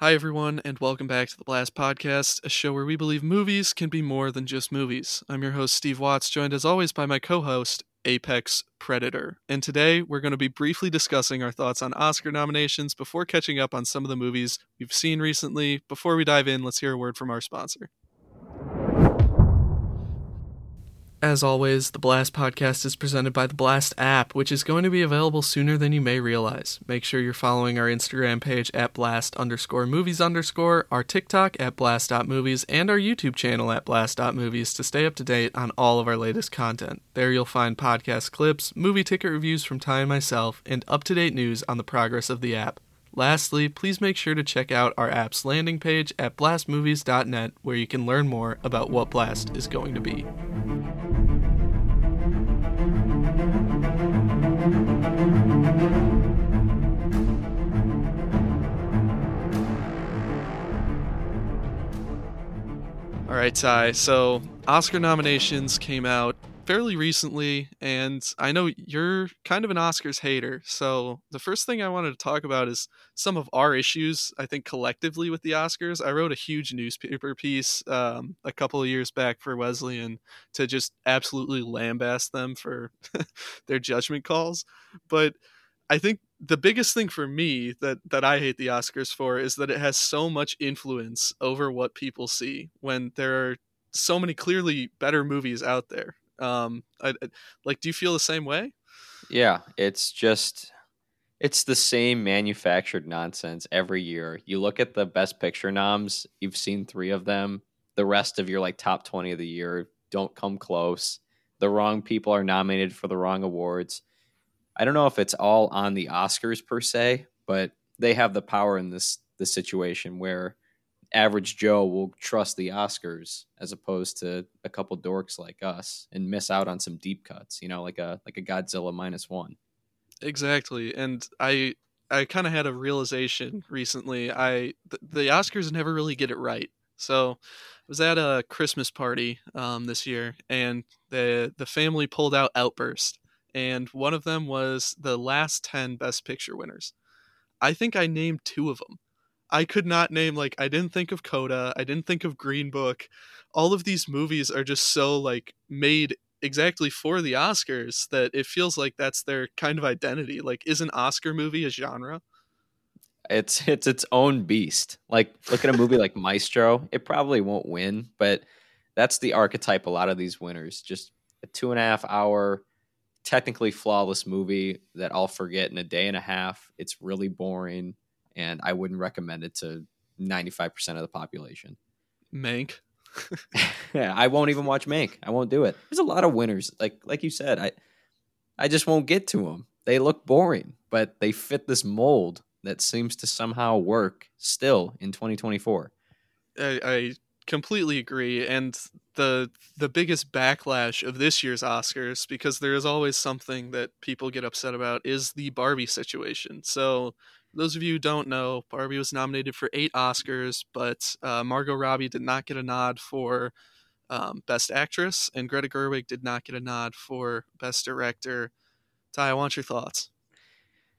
Hi, everyone, and welcome back to the Blast Podcast, a show where we believe movies can be more than just movies. I'm your host, Steve Watts, joined as always by my co host, Apex Predator. And today we're going to be briefly discussing our thoughts on Oscar nominations before catching up on some of the movies we've seen recently. Before we dive in, let's hear a word from our sponsor. As always, the Blast podcast is presented by the Blast app, which is going to be available sooner than you may realize. Make sure you're following our Instagram page at blast underscore movies underscore, our TikTok at blast.movies, and our YouTube channel at blast.movies to stay up to date on all of our latest content. There you'll find podcast clips, movie ticket reviews from Ty and myself, and up to date news on the progress of the app. Lastly, please make sure to check out our app's landing page at blastmovies.net where you can learn more about what Blast is going to be. All right, Ty. So, Oscar nominations came out fairly recently, and I know you're kind of an Oscars hater. So, the first thing I wanted to talk about is some of our issues, I think, collectively with the Oscars. I wrote a huge newspaper piece um, a couple of years back for Wesleyan to just absolutely lambaste them for their judgment calls. But I think the biggest thing for me that that I hate the Oscars for is that it has so much influence over what people see when there are so many clearly better movies out there. Um, I, like, do you feel the same way? Yeah, it's just it's the same manufactured nonsense every year. You look at the best picture noms, you've seen 3 of them. The rest of your like top 20 of the year don't come close. The wrong people are nominated for the wrong awards. I don't know if it's all on the Oscars per se, but they have the power in this this situation where average Joe will trust the Oscars as opposed to a couple dorks like us and miss out on some deep cuts, you know, like a like a Godzilla minus one. Exactly. And I I kind of had a realization recently. I the, the Oscars never really get it right. So I was at a Christmas party um, this year, and the the family pulled out Outburst, and one of them was the last 10 best picture winners. I think I named two of them. I could not name like I didn't think of Coda, I didn't think of Green Book. All of these movies are just so like made exactly for the Oscars that it feels like that's their kind of identity. Like is an Oscar movie a genre? It's it's its own beast. Like look at a movie like Maestro. It probably won't win, but that's the archetype a lot of these winners. Just a two and a half hour technically flawless movie that I'll forget in a day and a half. It's really boring, and I wouldn't recommend it to 95% of the population. Mank. yeah, I won't even watch Mank. I won't do it. There's a lot of winners, like like you said. I I just won't get to them. They look boring, but they fit this mold that seems to somehow work still in 2024. I, I completely agree and the the biggest backlash of this year's oscars because there is always something that people get upset about is the barbie situation so those of you who don't know barbie was nominated for eight oscars but uh, margot robbie did not get a nod for um, best actress and greta gerwig did not get a nod for best director ty i want your thoughts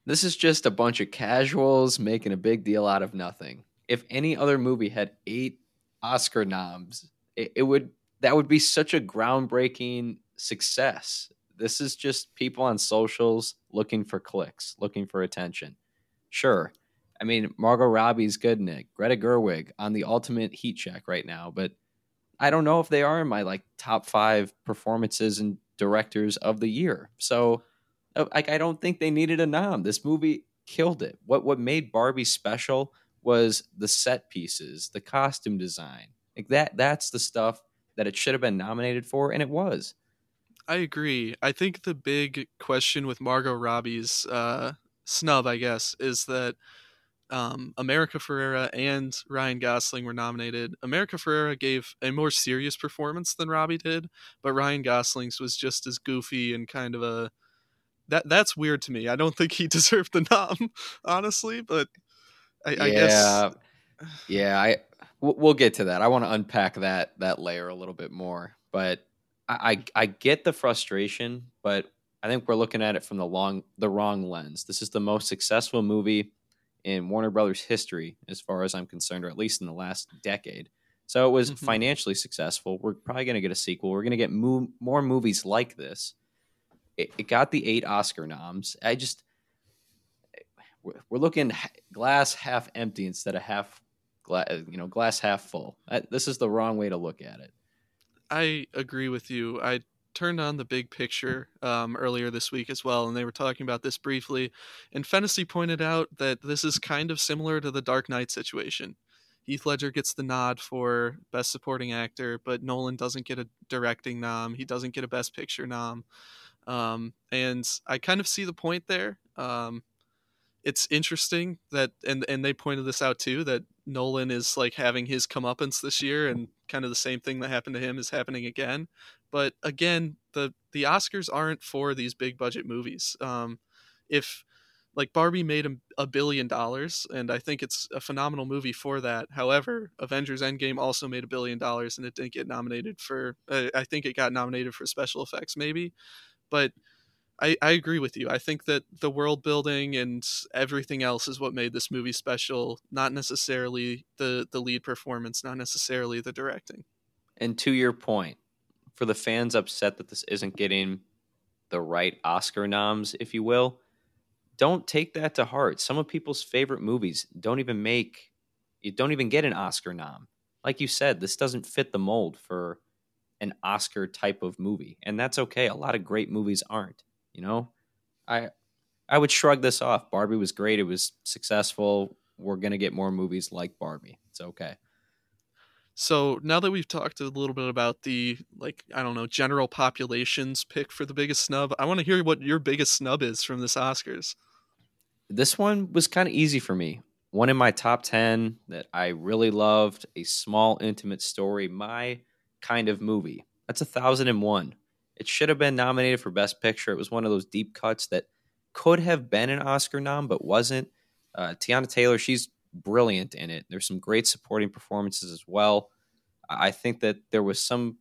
this is just a bunch of casuals making a big deal out of nothing if any other movie had eight Oscar noms, it, it would that would be such a groundbreaking success. This is just people on socials looking for clicks, looking for attention. Sure. I mean, Margot Robbie's good it. Greta Gerwig on the ultimate heat check right now, but I don't know if they are in my like top five performances and directors of the year. So, uh, like, I don't think they needed a nom. This movie killed it. What what made Barbie special was the set pieces, the costume design. Like that that's the stuff that it should have been nominated for and it was. I agree. I think the big question with Margot Robbie's uh, snub, I guess, is that um, America Ferrera and Ryan Gosling were nominated. America Ferrera gave a more serious performance than Robbie did, but Ryan Gosling's was just as goofy and kind of a that that's weird to me. I don't think he deserved the nom, honestly, but I, I guess. Yeah, I we'll get to that. I want to unpack that that layer a little bit more, but I I get the frustration, but I think we're looking at it from the long the wrong lens. This is the most successful movie in Warner Brothers history, as far as I'm concerned, or at least in the last decade. So it was Mhm. financially successful. We're probably going to get a sequel. We're going to get mo- more movies like this. It, it got the eight Oscar noms. I just we're, we're looking glass half empty instead of half glass, you know, glass half full. That, this is the wrong way to look at it. I agree with you. I turned on the big picture um, earlier this week as well, and they were talking about this briefly. And Fennessey pointed out that this is kind of similar to the Dark Knight situation. Heath Ledger gets the nod for Best Supporting Actor, but Nolan doesn't get a directing nom. He doesn't get a Best Picture nom. Um, and I kind of see the point there. Um, it's interesting that, and and they pointed this out too, that Nolan is like having his comeuppance this year, and kind of the same thing that happened to him is happening again. But again, the the Oscars aren't for these big budget movies. Um, if like Barbie made a, a billion dollars, and I think it's a phenomenal movie for that. However, Avengers Endgame also made a billion dollars, and it didn't get nominated for. Uh, I think it got nominated for special effects, maybe, but I, I agree with you. I think that the world building and everything else is what made this movie special, not necessarily the the lead performance, not necessarily the directing. And to your point, for the fans upset that this isn't getting the right Oscar noms, if you will, don't take that to heart. Some of people's favorite movies don't even make you don't even get an Oscar nom. Like you said, this doesn't fit the mold for an Oscar type of movie, and that's okay. A lot of great movies aren't. You know, I I would shrug this off. Barbie was great. It was successful. We're gonna get more movies like Barbie. It's okay. So now that we've talked a little bit about the like I don't know general population's pick for the biggest snub, I want to hear what your biggest snub is from this Oscars. This one was kind of easy for me. One in my top 10 that I really loved, a small, intimate story, my kind of movie. That's a thousand and one. It should have been nominated for Best Picture. It was one of those deep cuts that could have been an Oscar nom, but wasn't. Uh, Teyana Taylor, she's brilliant in it. There's some great supporting performances as well. I think that there was some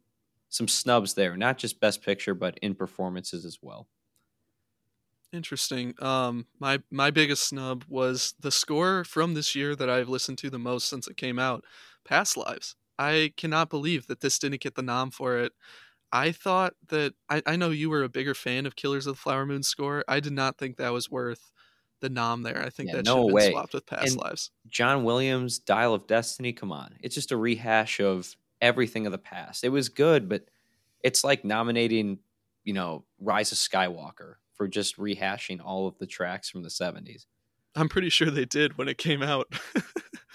some snubs there, not just Best Picture, but in performances as well. Interesting. Um, my my biggest snub was the score from this year that I've listened to the most since it came out, Past Lives. I cannot believe that this didn't get the nom for it. I thought that I, I know you were a bigger fan of Killers of the Flower Moon score. I did not think that was worth the nom there. I think Yeah, that no should have been way. swapped with Past And- Lives. John Williams, Dial of Destiny, come on. It's just a rehash of everything of the past. It was good, but it's like nominating, you know, Rise of Skywalker for just rehashing all of the tracks from the 70s. I'm pretty sure they did when it came out.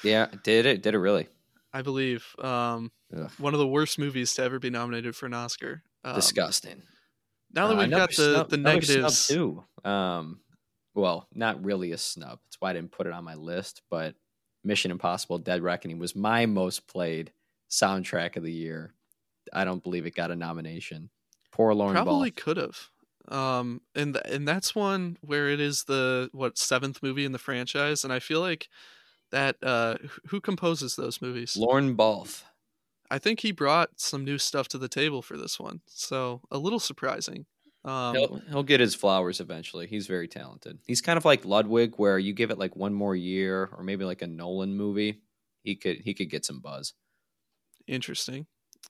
Yeah, did it? Did it really? I believe. Um, one of the worst movies to ever be nominated for an Oscar. Um, Disgusting. Now that Uh, we've another got the, snub- the negatives, too. Um, well, not really a snub. That's why I didn't put it on my list. But Mission Impossible: Dead Reckoning was my most played soundtrack of the year. I don't believe it got a nomination. Poor Lorne probably could have. Um, and th- and that's one where it is the what seventh movie in the franchise, and I feel like that uh, who composes those movies? Lorne Balfe. I think he brought some new stuff to the table for this one, so a little surprising. Um, he'll, he'll get his flowers eventually. He's very talented. He's kind of like Ludwig, where you give it like one more year, or maybe like a Nolan movie. He could he could get some buzz. Interesting.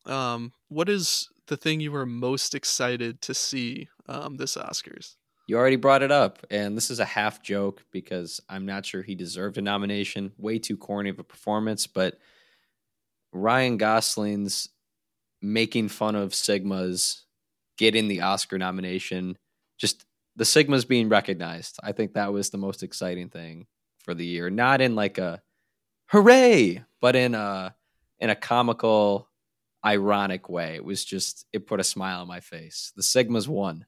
Um, what is the thing you were most excited to see um, this Oscars? You already brought it up, and this is a half joke because I'm not sure he deserved a nomination. Way too corny of a performance, but Ryan Gosling's making fun of Sigmas getting the Oscar nomination, just the Sigmas being recognized. I think that was the most exciting thing for the year. Not in like a hooray, but in a in a comical, ironic way. It was just it put a smile on my face. The Sigmas won.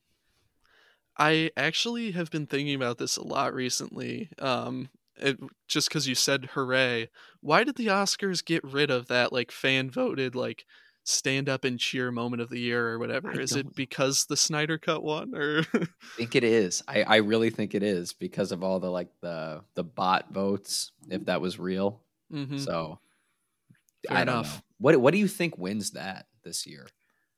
I actually have been thinking about this a lot recently. Um, it, just because you said hooray, why did the Oscars get rid of that like fan voted like stand up and cheer moment of the year or whatever? I Is don't- it because the Snyder Cut won or? I think it is. I, I really think it is because of all the like the the bot votes, if that was real. Mhm. So Fair I don't enough. know. What what do you think wins that this year?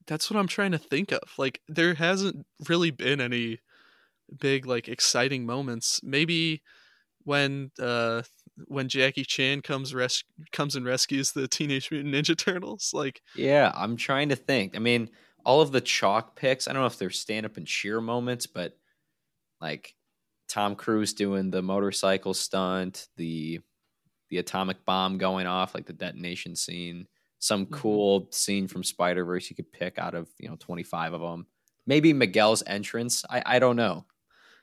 That's what I'm trying to think of. Like there hasn't really been any big like exciting moments. Maybe when uh when Jackie Chan comes res- comes and rescues the Teenage Mutant Ninja Turtles. Like, yeah, I'm trying to think. I mean, all of the chalk picks. I don't know if they're stand up and cheer moments, but like Tom Cruise doing the motorcycle stunt, the the atomic bomb going off, like the detonation scene, some Mhm. cool scene from Spider Verse you could pick out of you know 25 of them. Maybe Miguel's entrance. I I don't know.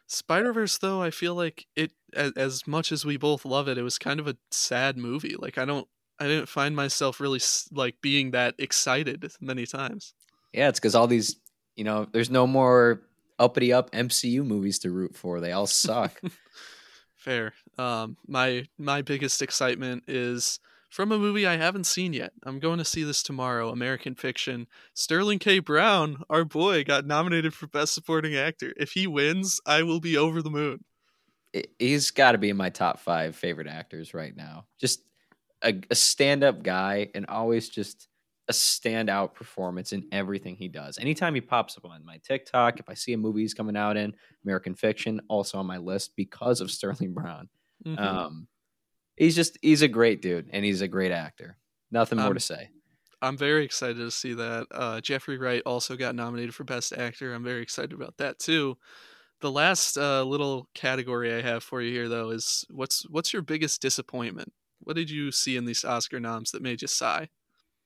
Spider Verse, though, I feel like it as, as much as we both love it, it was kind of a sad movie. Like, I don't, I didn't find myself really like being that excited many times. Yeah, it's because all these you know there's no more uppity up MCU movies to root for. They all suck. Fair. Um, my my biggest excitement is from a movie I haven't seen yet. I'm going to see this tomorrow. American Fiction. Sterling K. Brown, our boy, got nominated for Best Supporting Actor. If he wins, I will be over the moon. He's got to be in my top five favorite actors right now. Just a, a stand up guy and always just a standout performance in everything he does. Anytime he pops up on my TikTok, if I see a movie he's coming out in, American Fiction, also on my list because of Sterling Brown. Mhm. Um, he's just he's a great dude and he's a great actor. Nothing more Um, to say. I'm very excited to see that. Uh, Jeffrey Wright also got nominated for Best Actor. I'm very excited about that too. The last uh, little category I have for you here, though, is what's what's your biggest disappointment? What did you see in these Oscar noms that made you sigh?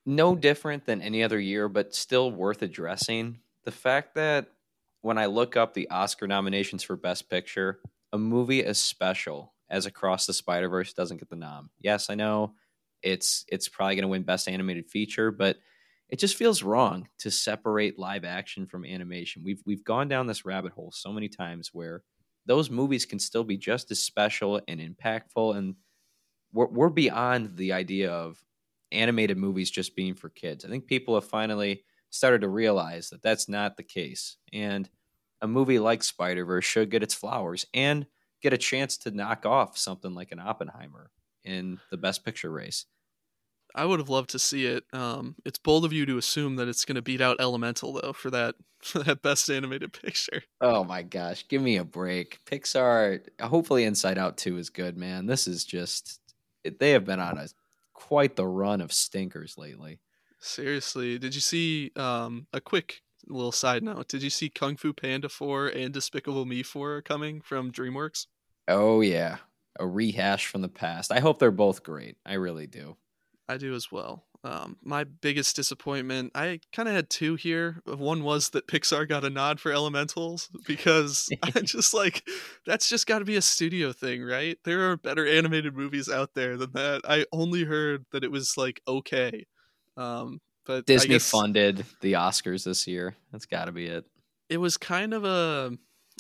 no different than any other year, but still worth addressing. The fact that when I look up the Oscar nominations for Best Picture, a movie as special as Across the Spider Verse doesn't get the nom. Yes, I know it's it's probably going to win Best Animated Feature, but it just feels wrong to separate live action from animation. We've we've gone down this rabbit hole so many times where those movies can still be just as special and impactful, and we're we're beyond the idea of animated movies just being for kids. I think people have finally started to realize that that's not the case. And a movie like Spider Verse should get its flowers and get a chance to knock off something like an Oppenheimer in the Best Picture race. I would have loved to see it. Um, it's bold of you to assume that it's going to beat out Elemental, though, for that for that Best Animated Picture. Oh my gosh, give me a break. Pixar, hopefully Inside Out 2 is good, man. This is just, they have been on a quite the run of stinkers lately. Seriously, did you see um, a quick little side note? Did you see Kung Fu Panda 4 and Despicable Me 4 coming from DreamWorks? Oh, yeah. A rehash from the past. I hope they're both great. I really do. I do as well. Um, my biggest disappointment, I kind of had two here. One was that Pixar got a nod for Elementals because I just like that's just got to be a studio thing, right? There are better animated movies out there than that. I only heard that it was like okay, um, but Disney guess funded the Oscars this year. That's got to be it. it was kind of a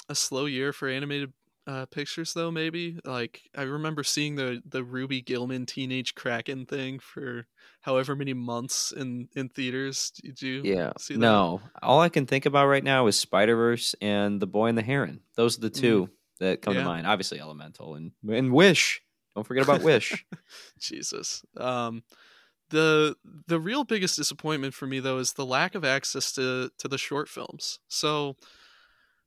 a slow year for animated uh, pictures, though. Maybe like I remember seeing the the Ruby Gillman Teenage Kraken thing for however many months in in theaters. Did you? Yeah. see that? No, all I can think about right now is Spider Verse and The Boy and the Heron. Those are the two that come Yeah. to mind. Obviously, Elemental and and Wish. Don't forget about Wish. Jesus. Um, the the real biggest disappointment for me though is the lack of access to to the short films. So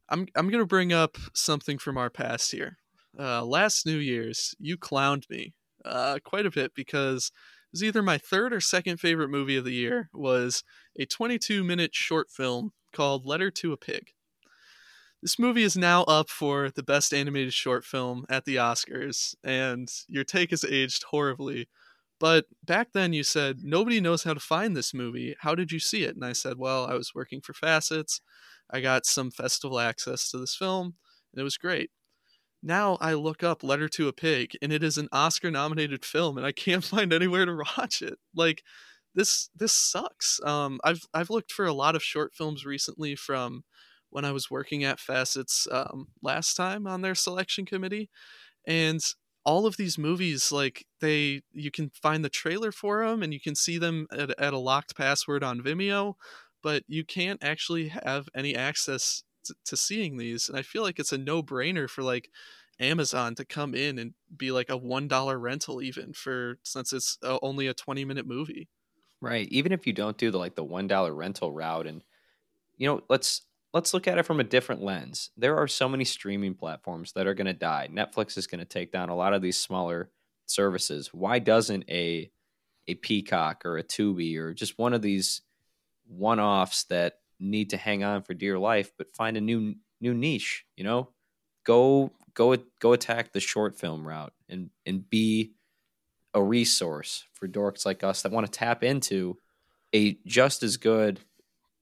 I'm I'm gonna bring up something from our past here. Uh, last New Year's, you clowned me uh, quite a bit because it was either my third or second favorite movie of the year was a 22 minute short film called Letter to a Pig. This movie is now up for the best animated short film at the Oscars, and your take has aged horribly. But back then you said, nobody knows how to find this movie. How did you see it? And I said, well, I was working for Facets. I got some festival access to this film, and it was great. Now I look up Letter to a Pig, and it is an Oscar nominated film, and I can't find anywhere to watch it. Like, this this sucks. Um, I've I've looked for a lot of short films recently from when I was working at Facets um, last time on their selection committee, and all of these movies like they you can find the trailer for them and you can see them at, at a locked password on Vimeo, but you can't actually have any access to, to seeing these. And I feel like it's a no brainer for like Amazon to come in and be like a one dollar rental even for since it's uh, only a twenty minute movie. right. Even if you don't do the like the one dollar rental route, and you know, let's let's look at it from a different lens. There are so many streaming platforms that are going to die. Netflix is going to take down a lot of these smaller services. Why doesn't a a Peacock or a Tubi or just one of these one-offs that need to hang on for dear life but find a new new niche, you know? Go go go attack the short film route and and be a resource for dorks like us that want to tap into a just as good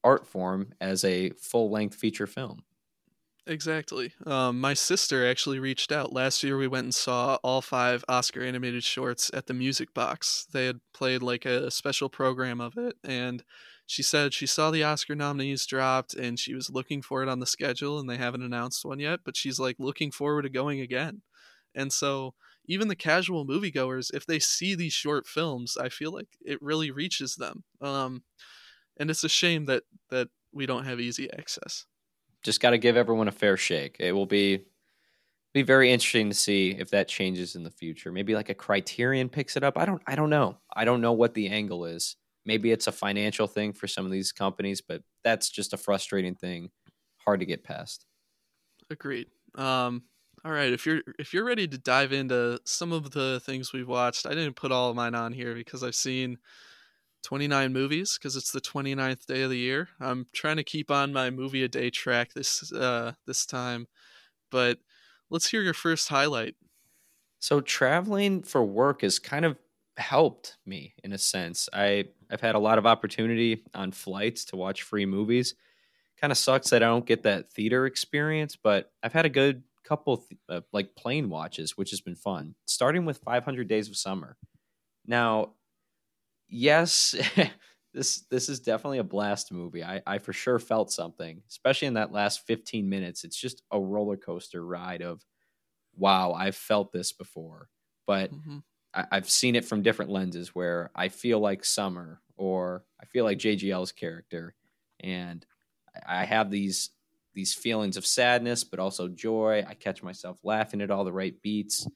art form as a full length feature film. Exactly. Um, my sister actually reached out. Last year, we went and saw all five Oscar animated shorts at the Music Box. They had played like a special program of it. And she said she saw the Oscar nominees dropped and she was looking for it on the schedule, and they haven't announced one yet. But she's like looking forward to going again. And so, even the casual moviegoers, if they see these short films, I feel like it really reaches them. Um, and it's a shame that that we don't have easy access. Just got to give everyone a fair shake. It will be be very interesting to see if that changes in the future. Maybe like a Criterion picks it up. I don't I don't know. I don't know what the angle is. Maybe it's a financial thing for some of these companies, but that's just a frustrating thing, hard to get past. Agreed. Um, all right, if you're if you're ready to dive into some of the things we've watched, I didn't put all of mine on here because I've seen 29 movies because it's the 29th day of the year. I'm trying to keep on my movie a day track this uh this time. But let's hear your first highlight. So traveling for work has kind of helped me in a sense. I I've had a lot of opportunity on flights to watch free movies. Kind of sucks that I don't get that theater experience, but I've had a good couple th- uh, like plane watches, which has been fun. Starting with 500 Days of Summer. Now, yes, this this is definitely a blast movie. I, I for sure felt something, especially in that last 15 minutes. It's just a roller coaster ride of wow, I've felt this before. But mm-hmm. I, I've seen it from different lenses where I feel like Summer or I feel like JGL's character. And I have these these feelings of sadness, but also joy. I catch myself laughing at all the right beats.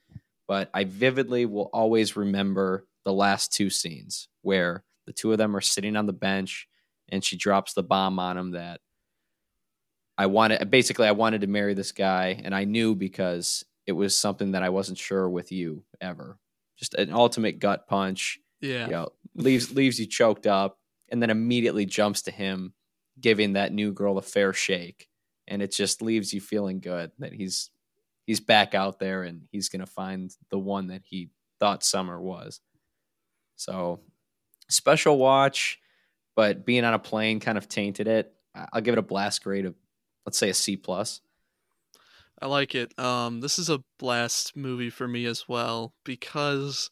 But I vividly will always remember the last two scenes where the two of them are sitting on the bench and she drops the bomb on him that I wanted basically I wanted to marry this guy and I knew because it was something that I wasn't sure with you ever. Just an ultimate gut punch. Yeah. You know, leaves leaves you choked up and then immediately jumps to him giving that new girl a fair shake and it just leaves you feeling good that he's he's back out there and he's going to find the one that he thought summer was. So special watch, but being on a plane kind of tainted it. I'll give it a blast grade of let's say a C plus. I like it. Um, this is a blast movie for me as well because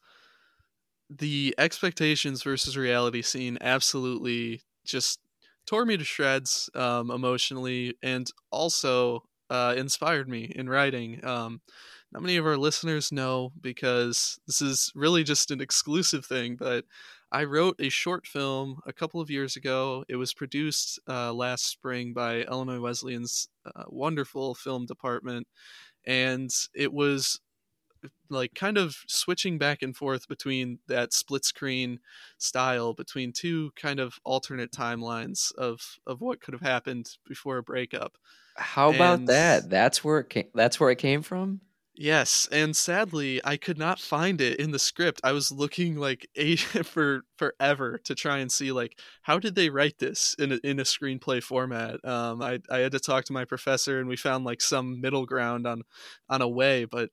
the expectations versus reality scene absolutely just tore me to shreds um, emotionally and also uh, inspired me in writing. Um, not many of our listeners know because this is really just an exclusive thing, but I wrote a short film a couple of years ago. It was produced uh, last spring by Illinois Wesleyan's uh, wonderful film department, and it was like kind of switching back and forth between that split screen style between two kind of alternate timelines of of what could have happened before a breakup. How about that? That's where it came, that's where it came from. Yes, and sadly, I could not find it in the script. I was looking like a for forever to try and see like how did they write this in a, in a screenplay format. Um, I I had to talk to my professor, and we found like some middle ground on on a way, but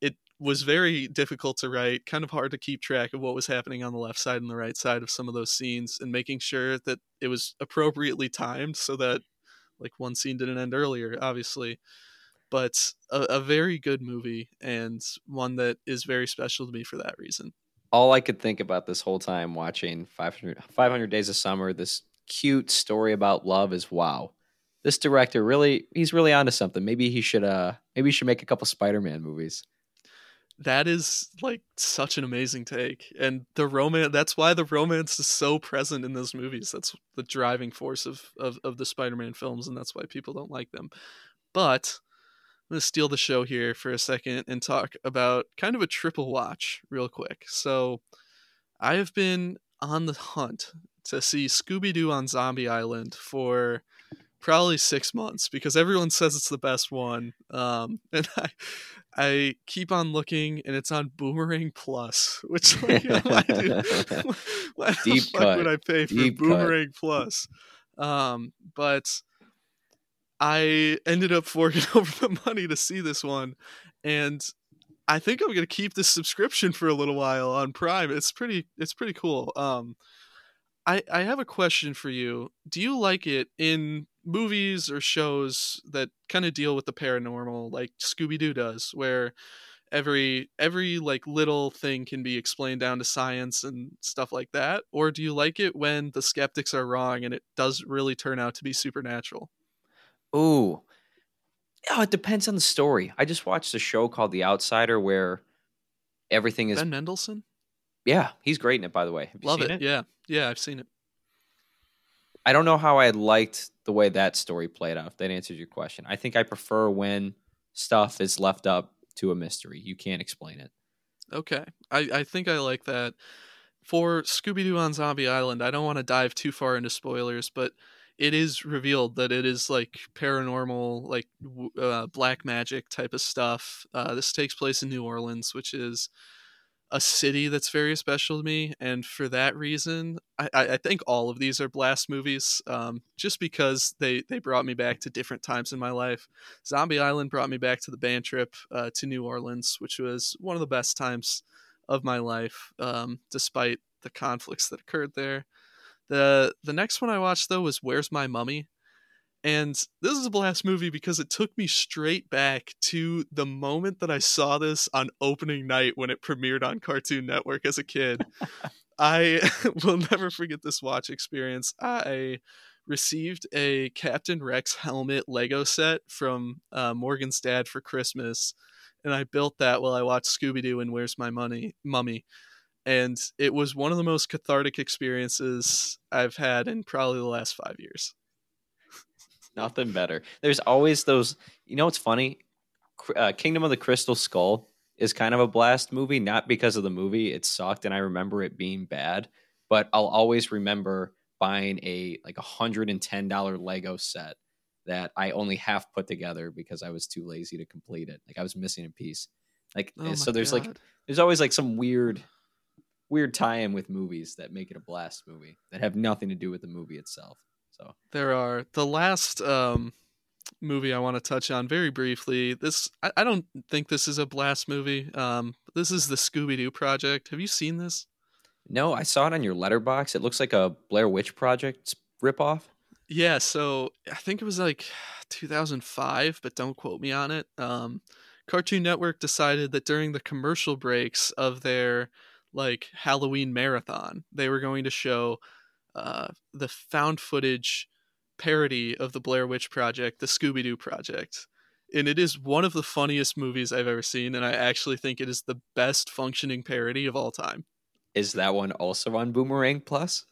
it was very difficult to write. Kind of hard to keep track of what was happening on the left side and the right side of some of those scenes, and making sure that it was appropriately timed so that like one scene didn't end earlier, obviously but a, a very good movie and one that is very special to me for that reason. All I could think about this whole time watching 500, 500 Days of Summer, this cute story about love is wow. This director really he's really onto something. Maybe he should uh maybe he should make a couple Spider-Man movies that is like such an amazing take and the romance that's why the romance is so present in those movies that's the driving force of, of, of the spider-man films and that's why people don't like them but I'm going to steal the show here for a second and talk about kind of a triple watch real quick. So, I have been on the hunt to see Scooby Doo on Zombie Island for probably six months because everyone says it's the best one. Um, and I, I keep on looking, and it's on Boomerang Plus, which like, why, do, why the fuck cut. would I pay for Deep Boomerang cut. Plus? Um, but I ended up forking over the money to see this one, and I think I'm gonna keep this subscription for a little while on Prime. It's pretty, it's pretty cool. Um, I I have a question for you. Do you like it in movies or shows that kind of deal with the paranormal, like Scooby Doo does, where every every like little thing can be explained down to science and stuff like that? Or do you like it when the skeptics are wrong and it does really turn out to be supernatural? Ooh. Oh, it depends on the story. I just watched a show called The Outsider where everything is Ben Mendelsohn. Yeah, he's great in it. By the way, love it. it. Yeah, yeah, I've seen it. I don't know how I liked the way that story played out. If that answers your question, I think I prefer when stuff is left up to a mystery. You can't explain it. Okay, I I think I like that. For Scooby Doo on Zombie Island, I don't want to dive too far into spoilers, but it is revealed that it is like paranormal, like uh, black magic type of stuff. Uh, this takes place in New Orleans, which is a city that's very special to me, and for that reason, I, I think all of these are blast movies. Um, just because they they brought me back to different times in my life. Zombie Island brought me back to the band trip uh, to New Orleans, which was one of the best times of my life, um, despite the conflicts that occurred there. The the next one I watched though was Where's My Mummy? And this is a blast movie because it took me straight back to the moment that I saw this on opening night when it premiered on Cartoon Network as a kid. I will never forget this watch experience. I received a Captain Rex helmet Lego set from uh, Morgan's dad for Christmas, and I built that while I watched Scooby Doo and Where's My Money Mummy and it was one of the most cathartic experiences I've had in probably the last five years. Nothing better. There's always those. You know what's funny? Uh, Kingdom of the Crystal Skull is kind of a blast movie, not because of the movie. It sucked, and I remember it being bad. But I'll always remember buying a like a hundred and ten dollar Lego set that I only half put together because I was too lazy to complete it. Like I was missing a piece. Like oh so, there's God. like there's always like some weird weird tie-in with movies that make it a blast movie that have nothing to do with the movie itself. So there are the last um, movie I want to touch on very briefly. This I, I don't think this is a blast movie. Um, this is the Scooby Doo Project. Have you seen this? No, I saw it on your letterbox. It looks like a Blair Witch Project ripoff. Yeah, so I think it was like 2005, but don't quote me on it. Um, Cartoon Network decided that during the commercial breaks of their like Halloween marathon. They were going to show uh, the found footage parody of the Blair Witch Project, the Scooby Doo Project. And it is one of the funniest movies I've ever seen, and I actually think it is the best functioning parody of all time. Is that one also on Boomerang Plus?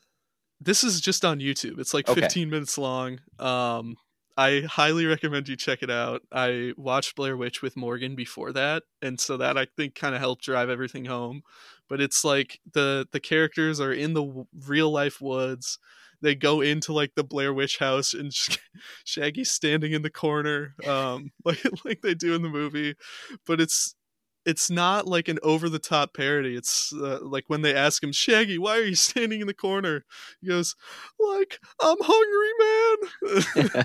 This is just on YouTube. It's like okay. 15 minutes long. Um, I highly recommend you check it out. I watched Blair Witch with Morgan before that, and so that I think kind of helped drive everything home. But it's like the the characters are in the w- real life woods. They go into like the Blair Witch house, and Shaggy's standing in the corner, um, like like they do in the movie. But it's it's not like an over the top parody. It's uh, like when they ask him, Shaggy, why are you standing in the corner? He goes, like I'm hungry, man.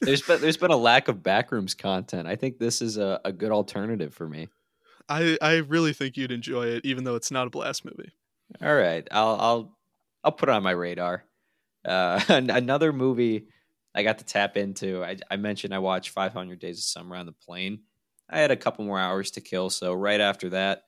there's been there's been a lack of backrooms content. I think this is a, a good alternative for me. I I really think you'd enjoy it, even though it's not a blast movie. All right, I'll I'll I'll put it on my radar. Uh, another movie I got to tap into. I, I mentioned I watched 500 Days of Summer on the plane I had a couple more hours to kill, so right after that,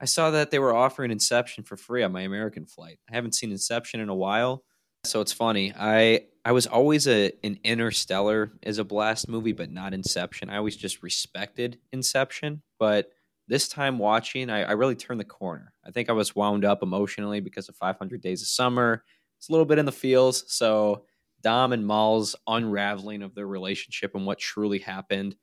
I saw that they were offering Inception for free on my American flight. I haven't seen Inception in a while, so it's funny. I I was always a an Interstellar is a blast movie, but not Inception. I always just respected Inception, but this time watching, I, I really turned the corner. I think I was wound up emotionally because of 500 Days of Summer. It's a little bit in the feels, so Dom and Mal's unraveling of their relationship and what truly happened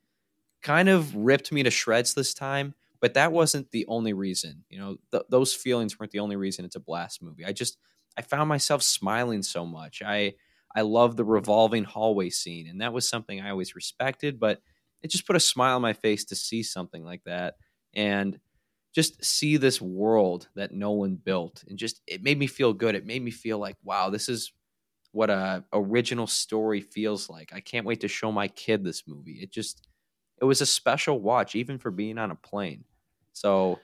kind of ripped me to shreds this time, but that wasn't the only reason. You know, th- those feelings weren't the only reason it's a blast movie. I just I found myself smiling so much. I I love the revolving hallway scene, and that was something I always respected, but it just put a smile on my face to see something like that and just see this world that Nolan built and just it made me feel good. It made me feel like, wow, this is what a original story feels like. I can't wait to show my kid this movie. It just it was a special watch even for being on a plane. So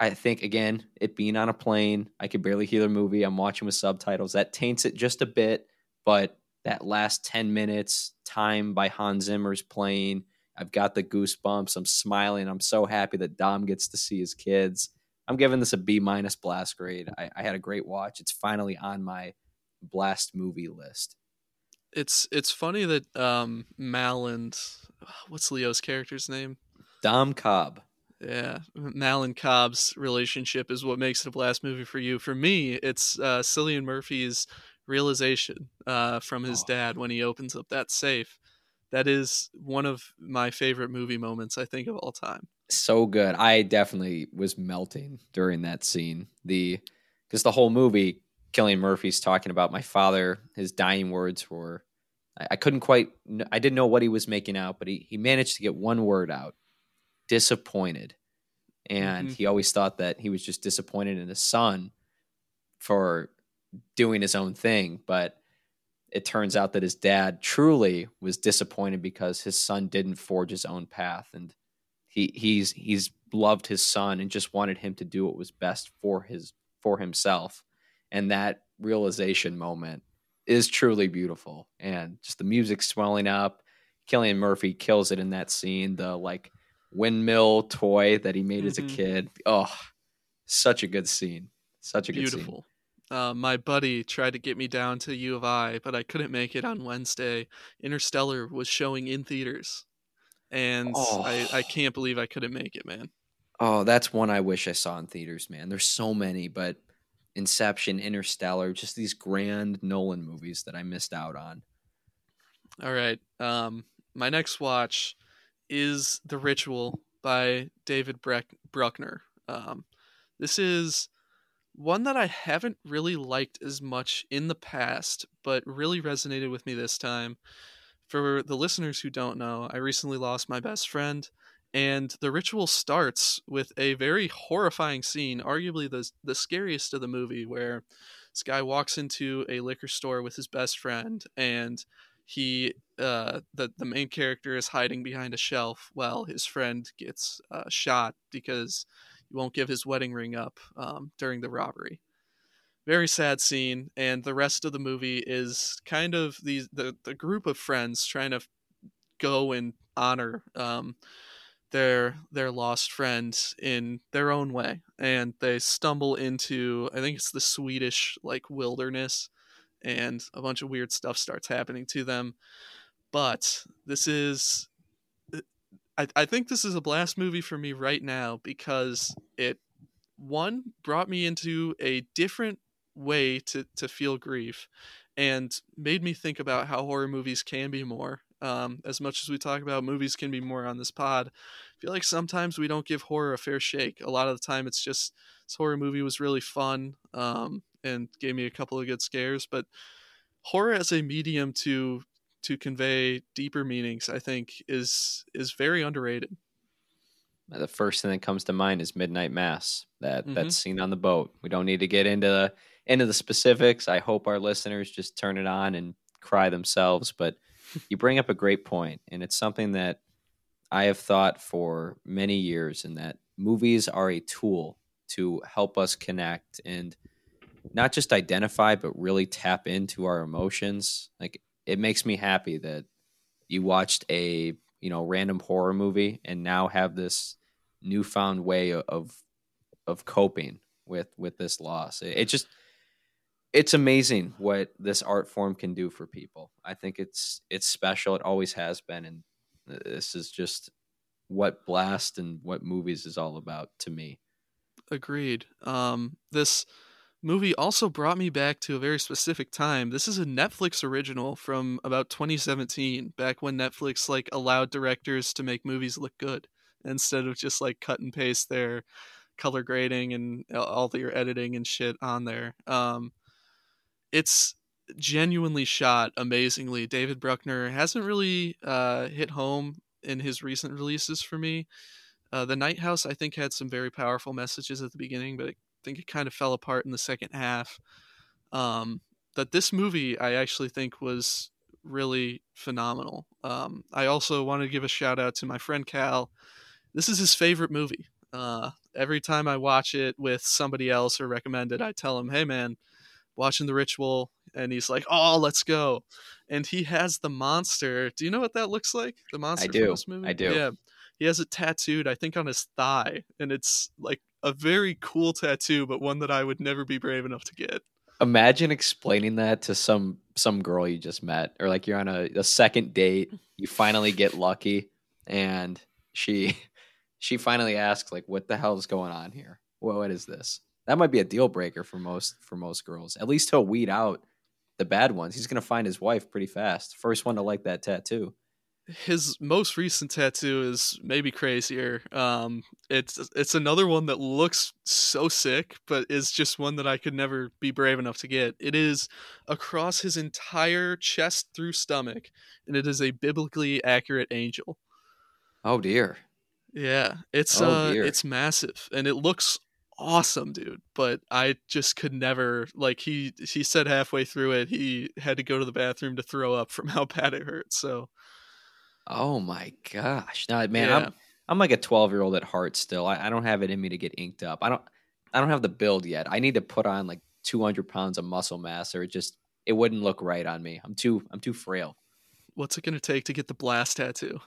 I think again, it being on a plane, I could barely hear the movie. I'm watching with subtitles. That taints it just a bit, but that last 10 minutes time by Hans Zimmer's playing, I've got the goosebumps. I'm smiling. I'm so happy that Dom gets to see his kids. I'm giving this a B minus blast grade. I, I had a great watch. It's finally on my blast movie list. It's it's funny that um Mal and what's Leo's character's name? Dom Cobb. Yeah, Mal and Cobb's relationship is what makes it a blast movie for you. For me, it's uh, Cillian Murphy's realization uh, from his oh. dad when he opens up that safe. That is one of my favorite movie moments, I think, of all time. So good. I definitely was melting during that scene. The because the whole movie, Cillian Murphy's talking about my father. His dying words were, I, I couldn't quite, I didn't know what he was making out, but he he managed to get one word out disappointed. And mm-hmm. he always thought that he was just disappointed in his son for doing his own thing. But it turns out that his dad truly was disappointed because his son didn't forge his own path. And he he's he's loved his son and just wanted him to do what was best for his for himself. And that realization moment is truly beautiful. And just the music swelling up. Cillian Murphy kills it in that scene. The like windmill toy that he made mm-hmm. as a mm-hmm. kid. Oh, such a good scene. Such a Beautiful. good scene. Uh, my buddy tried to get me down to U of I, but I couldn't make it on Wednesday. Interstellar was showing in theaters, and oh. I, I can't believe I couldn't make it, man. Oh, that's one I wish I saw in theaters, man. There's so many, but Inception, Interstellar, just these grand Nolan movies that I missed out on. All right. Um, my next watch is The Ritual by David Breck- Bruckner. Um, this is one that I haven't really liked as much in the past, but really resonated with me this time. For the listeners who don't know, I recently lost my best friend, and the ritual starts with a very horrifying scene, arguably the the scariest of the movie, where this guy walks into a liquor store with his best friend, and he uh, the the main character is hiding behind a shelf while his friend gets uh, shot because won't give his wedding ring up um, during the robbery. Very sad scene, and the rest of the movie is kind of the the, the group of friends trying to go and honor um, their their lost friends in their own way, and they stumble into I think it's the Swedish like wilderness and a bunch of weird stuff starts happening to them. But this is I, I think this is a blast movie for me right now because it one brought me into a different way to, to feel grief and made me think about how horror movies can be more. Um, as much as we talk about movies can be more on this pod, I feel like sometimes we don't give horror a fair shake. A lot of the time, it's just this horror movie was really fun. Um, and gave me a couple of good scares. But horror as a medium to to convey deeper meanings, I think, is is very underrated. The first thing that comes to mind is Midnight Mass. That mm-hmm. that scene on the boat. We don't need to get into the into the specifics. I hope our listeners just turn it on and cry themselves. But you bring up a great point, and it's something that I have thought for many years, and that movies are a tool to help us connect and not just identify but really tap into our emotions like it makes me happy that you watched a you know random horror movie and now have this newfound way of of coping with with this loss. It, it just it's amazing what this art form can do for people. I think it's it's special. It always has been. And this is just what blast and what movies is all about to me. Agreed. Um this movie also brought me back to a very specific time. This is a Netflix original from about 2017, back when Netflix like allowed directors to make movies look good instead of just like cut and paste their color grading and all their editing and shit on there. Um, it's genuinely shot amazingly. David Bruckner hasn't really uh, hit home in his recent releases for me. Uh, the Night House, I think, had some very powerful messages at the beginning, but I think it kind of fell apart in the second half. Um, but this movie, I actually think, was really phenomenal. Um, I also want to give a shout out to my friend Cal. This is his favorite movie. Uh, every time I watch it with somebody else or recommend it, I tell him, "Hey, man, watching The Ritual," and he's like, "Oh, let's go." And he has the monster. Do you know what that looks like? The monster. I do. This movie? I do. Yeah, he has it tattooed, I think, on his thigh, and it's like a very cool tattoo, but one that I would never be brave enough to get. Imagine explaining that to some some girl you just met, or like you're on a, a second date. You finally get lucky, and she she finally asks like, "What the hell is going on here? What what is this?" That might be a deal breaker for most for most girls. At least he'll weed out the bad ones. He's gonna find his wife pretty fast. First one to like that tattoo his most recent tattoo is maybe crazier. Um, it's it's another one that looks so sick, but is just one that I could never be brave enough to get. It is across his entire chest through stomach, and it is a biblically accurate angel. Oh dear. Yeah, it's oh, uh, dear. it's massive, and it looks awesome, dude. But I just could never like he he said halfway through it he had to go to the bathroom to throw up from how bad it hurt. So Oh my gosh! Now, man, yeah. I'm I'm like a 12 year old at heart still. I, I don't have it in me to get inked up. I don't I don't have the build yet. I need to put on like 200 pounds of muscle mass, or it just it wouldn't look right on me. I'm too I'm too frail. What's it gonna take to get the blast tattoo?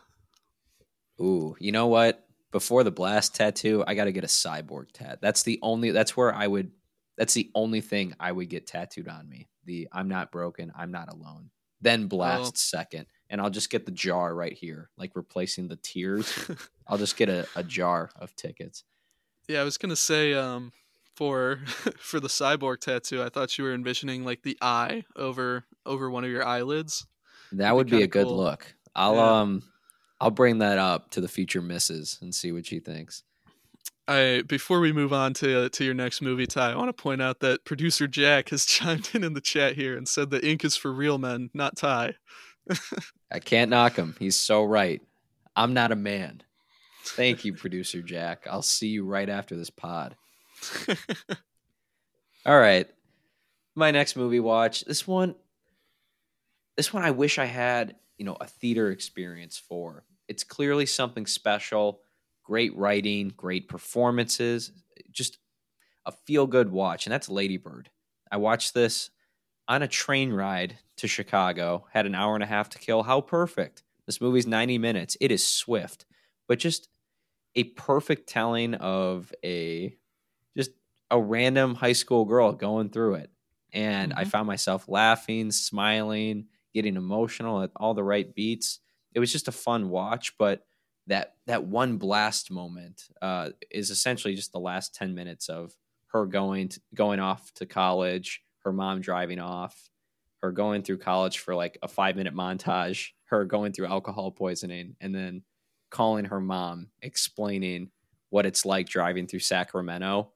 Ooh, you know what? Before the blast tattoo, I got to get a cyborg tat. That's the only. That's where I would. That's the only thing I would get tattooed on me. The I'm not broken. I'm not alone. Then oh. blast oh. second and I'll just get the jar right here, like replacing the tears. I'll just get a, a jar of tickets. Yeah, I was gonna say, um, for for the cyborg tattoo, I thought you were envisioning like the eye over over one of your eyelids. That would be, be a good cool. look. I'll yeah. um I'll bring that up to the future misses and see what she thinks. I before we move on to to your next movie, Ty, I want to point out that producer Jack has chimed in in the chat here and said that ink is for real men, not Ty. I can't knock him. He's so right. I'm not a man. Thank you, producer Jack. I'll see you right after this pod. All right. My next movie watch. This one this one I wish I had, you know, a theater experience for. It's clearly something special. Great writing, great performances, just a feel good watch, and that's Lady Bird. I watched this on a train ride to Chicago, had an hour and a half to kill. How perfect. This movie's 90 minutes. It is swift, but just a perfect telling of a just a random high school girl going through it. And mm-hmm. I found myself laughing, smiling, getting emotional at all the right beats. It was just a fun watch, but that that one blast moment uh, is essentially just the last 10 minutes of her going to, going off to college her mom driving off, her going through college for like a five minute montage, her going through alcohol poisoning, and then calling her mom, explaining what it's like driving through Sacramento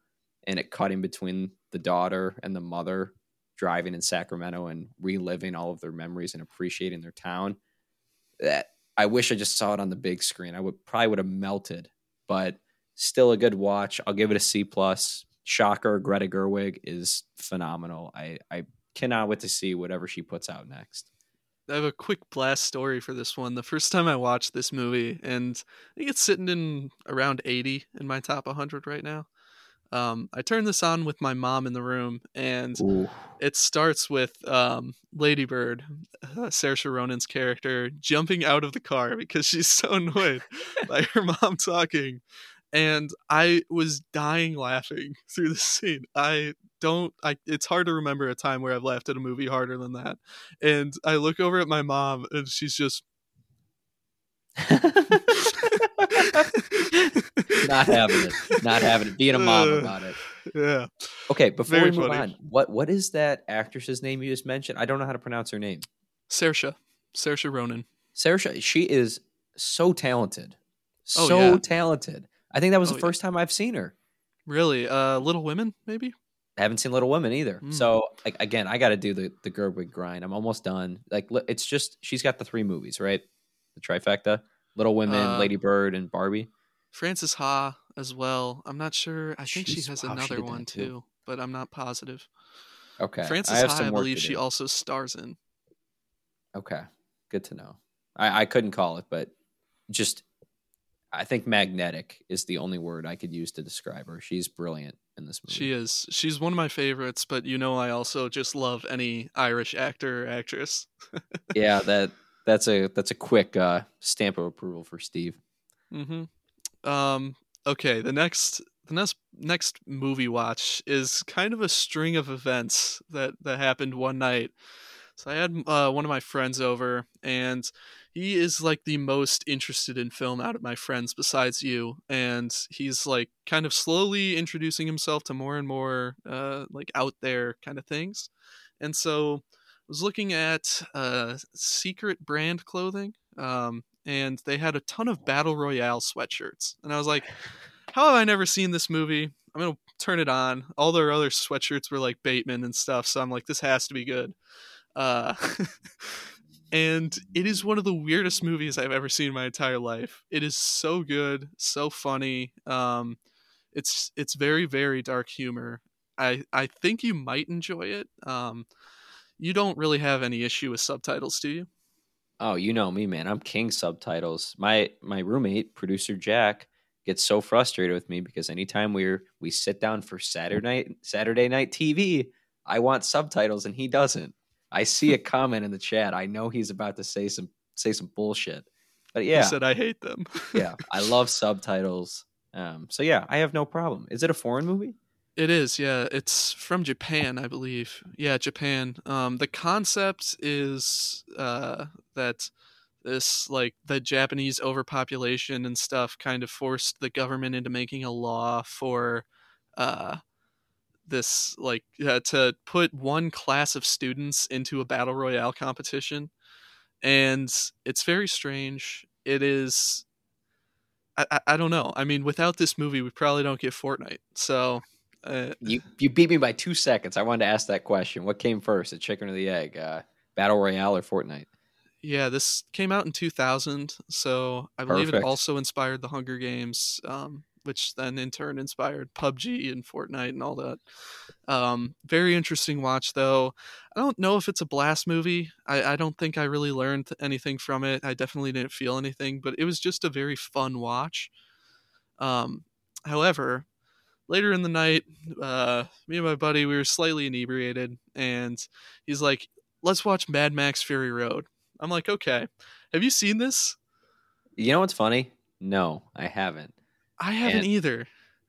and it cutting between the daughter and the mother driving in Sacramento and reliving all of their memories and appreciating their town. That I wish I just saw it on the big screen. I would probably would have melted, but still a good watch. I'll give it a C plus shocker, Greta Gerwig is phenomenal. I, I cannot wait to see whatever she puts out next. I have a quick blast story for this one. The first time I watched this movie, and I think it's sitting in around 80 in my top 100 right now. Um, I turned this on with my mom in the room, and Ooh. it starts with um, Lady Bird, uh, Saoirse Ronan's character, jumping out of the car because she's so annoyed by her mom talking and I was dying laughing through the scene. I don't I it's hard to remember a time where I've laughed at a movie harder than that. And I look over at my mom and she's just not having it. Not having it. Being a mom uh, about it. Yeah. Okay, before Very we move funny. on, what what is that actress's name you just mentioned? I don't know how to pronounce her name. Saoirse. Saoirse Ronan. Saoirse, she is so talented. Oh, so oh, yeah. talented. I think that was oh, the first yeah. time I've seen her. Really? Uh, Little Women, maybe? I haven't seen Little Women either. Mm. So like, again, I got to do the the Gerwig grind. I'm almost done. Like it's just she's got the three movies, right? The trifecta: Little Women, Uh, Lady Bird, and Barbie. Frances Ha as well. I'm not sure. I think she has wow, another did one too. too, but I'm not positive. Okay, Frances I Ha, I believe she do. also stars in. Okay, good to know. I, I couldn't call it, but just I think magnetic is the only word I could use to describe her. She's brilliant in this movie. She is. She's one of my favorites, but you know I also just love any Irish actor or actress. yeah, that that's a that's a quick uh, stamp of approval for Steve. Mm-hmm. Um. Okay. The next, the next, next movie watch is kind of a string of events that that happened one night. So I had uh, one of my friends over, and he is like the most interested in film out of my friends besides you, and he's like kind of slowly introducing himself to more and more uh, like out there kind of things. And so I was looking at uh, secret brand clothing. Um, and they had a ton of battle royale sweatshirts and i was like how have i never seen this movie i'm gonna turn it on all their other sweatshirts were like bateman and stuff so i'm like this has to be good uh, and it is one of the weirdest movies i've ever seen in my entire life it is so good so funny um, it's it's very very dark humor i i think you might enjoy it um, you don't really have any issue with subtitles do you Oh, you know me, man. I'm king subtitles. My my roommate, producer Jack, gets so frustrated with me because anytime we're we sit down for Saturday night Saturday night TV, I want subtitles and he doesn't. I see a comment in the chat. I know he's about to say some say some bullshit. But yeah, He said I hate them. yeah, I love subtitles. Um, so yeah, I have no problem. Is it a foreign movie? It is, yeah. It's from Japan, I believe. Yeah, Japan. Um, the concept is uh, that this, like, the Japanese overpopulation and stuff kind of forced the government into making a law for uh, this, like, uh, to put one class of students into a battle royale competition. And it's very strange. It is. I, I, I don't know. I mean, without this movie, we probably don't get Fortnite. So uh, You you beat me by two seconds. I wanted to ask that question. What came first, the chicken or the egg? Uh, Battle Royale or Fortnite? yeah, this came out in 2000, so I believe Perfect. it also inspired the Hunger Games, um, which then in turn inspired PUBG and Fortnite and all that. Um, very interesting watch, though. I don't know if it's a blast movie. I, I don't think I really learned anything from it. I definitely didn't feel anything, but it was just a very fun watch. Um, however, later in the night, uh, me and my buddy we were slightly inebriated, and he's like, "Let's watch Mad Max Fury Road." I'm like, "Okay." Have you seen this? You know what's funny? No, I haven't. I haven't And- either.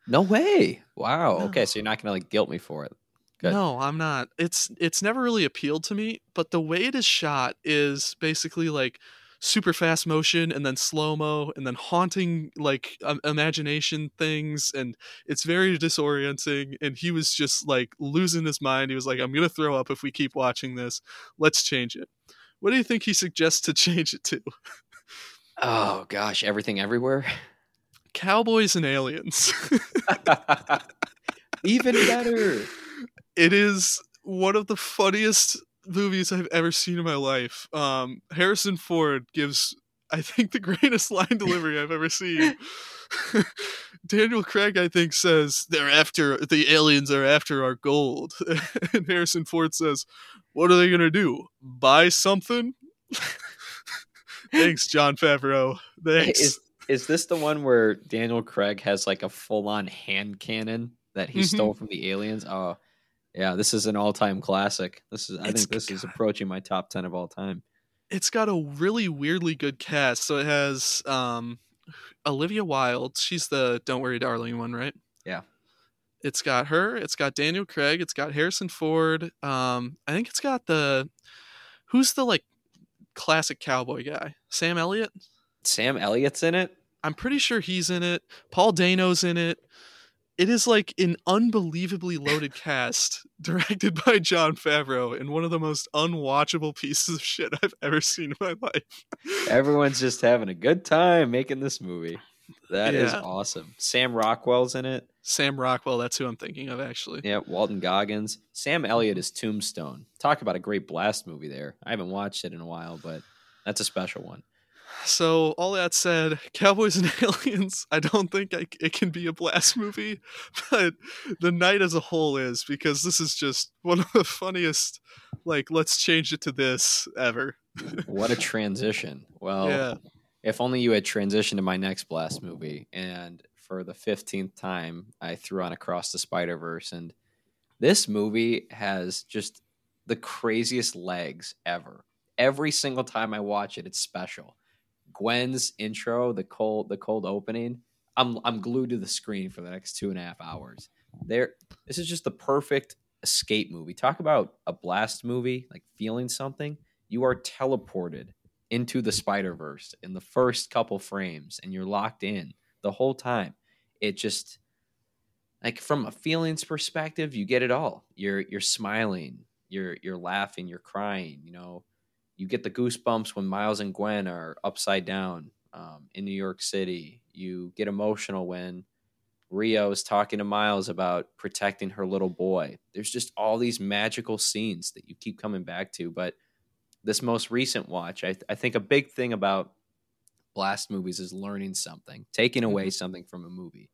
No way. Wow. No. Okay, so you're not gonna like guilt me for it. Good. No, I'm not. It's it's never really appealed to me, but the way it is shot is basically like super fast motion and then slow mo and then haunting like um, imagination things and it's very disorienting and he was just like losing his mind. He was like I'm going to throw up if we keep watching this. Let's change it. What do you think he suggests to change it to? Oh gosh, everything everywhere. Cowboys and aliens. Even better. it is one of the funniest movies I've ever seen in my life. Um, Harrison Ford gives, I think, the greatest line delivery I've ever seen. Daniel Craig, I think, says they're after the aliens are after our gold, and Harrison Ford says, "What are they gonna do? Buy something?" Thanks, Jon Favreau. Thanks. Is is this the one where Daniel Craig has like a full on hand cannon that he Mhm. stole from the aliens? Oh, yeah, this is an all time classic. This is I It's think this is approaching my top ten of all time. it's got a really weirdly good cast. So it has um, Olivia Wilde. She's the "Don't Worry, Darling" one, right? Yeah. It's got her. It's got Daniel Craig. It's got Harrison Ford. Um, I think it's got the who's the like classic cowboy guy? Sam Elliott. Sam Elliott's in it. I'm pretty sure he's in it. Paul Dano's in it. It is like an unbelievably loaded cast, directed by Jon Favreau, and one of the most unwatchable pieces of shit I've ever seen in my life. Everyone's just having a good time making this movie. That is Yeah. awesome. Sam Rockwell's in it. Sam Rockwell. That's who I'm thinking of, actually. Yeah, Walton Goggins. Sam Elliott is Tombstone. Talk about a great blast movie there. I haven't watched it in a while, but that's a special one. So all that said, Cowboys and Aliens. I don't think I, it can be a blast movie, but the night as a whole is because this is just one of the funniest. Like, let's change it to this ever. what a transition! Well, yeah. if only you had transitioned to my next blast movie. And for the fifteenth time, I threw on Across the Spider Verse, and this movie has just the craziest legs ever. Every single time I watch it, it's special Gwen's intro, the cold the cold opening, I'm I'm glued to the screen for the next two and a half hours. There, this is just the perfect escape movie. Talk about a blast movie, like feeling something. You are teleported into the Spider Verse in the first couple frames, and you're locked in the whole time. It just like from a feelings perspective, you get it all. You're you're smiling, you're you're laughing, you're crying. You know, you get the goosebumps when Miles and Gwen are upside down um, in New York City. You get emotional when Rio is talking to Miles about protecting her little boy. There's just all these magical scenes that you keep coming back to. But this most recent watch, I, th- I think a big thing about blast movies is learning something, taking away mm-hmm. something from a movie.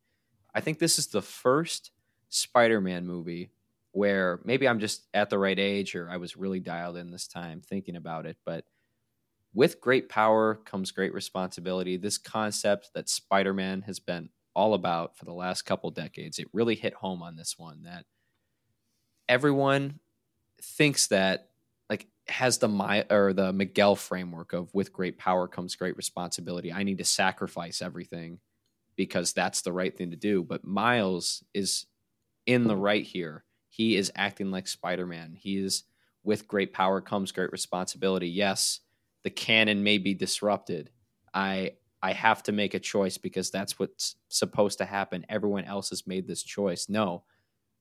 I think this is the first Spider Man movie where maybe I'm just at the right age or I was really dialed in this time thinking about it. But with great power comes great responsibility. This concept that Spider Man has been all about for the last couple decades, it really hit home on this one that everyone thinks that like has the my or the Miguel framework of with great power comes great responsibility. I need to sacrifice everything because that's the right thing to do. But Miles is in the right here he is acting like Spider-Man. He is with great power comes great responsibility. Yes, the canon may be disrupted. I I have to make a choice because that's what's supposed to happen. Everyone else has made this choice. No,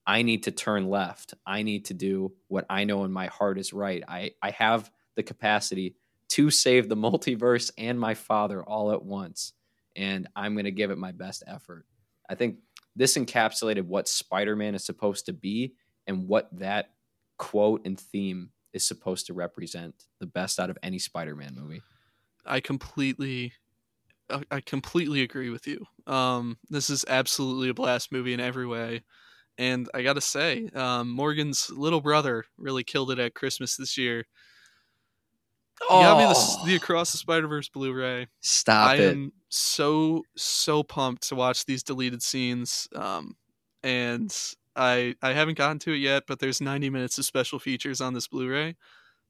I need to turn left. I need to do what I know in my heart is right. I, I have the capacity to save the multiverse and my father all at once. And I'm going to give it my best effort. I think this encapsulated what Spider Man is supposed to be and what that quote and theme is supposed to represent the best out of any Spider-Man movie. I completely I completely agree with you. Um, this is absolutely a blast movie in every way. And I got to say, um, Morgan's little brother really killed it at Christmas this year. Oh. got me the, the Across the Spider Verse Blu-ray. Stop I it! I am so so pumped to watch these deleted scenes. Um, and I I haven't gotten to it yet, but there's 90 minutes of special features on this Blu-ray.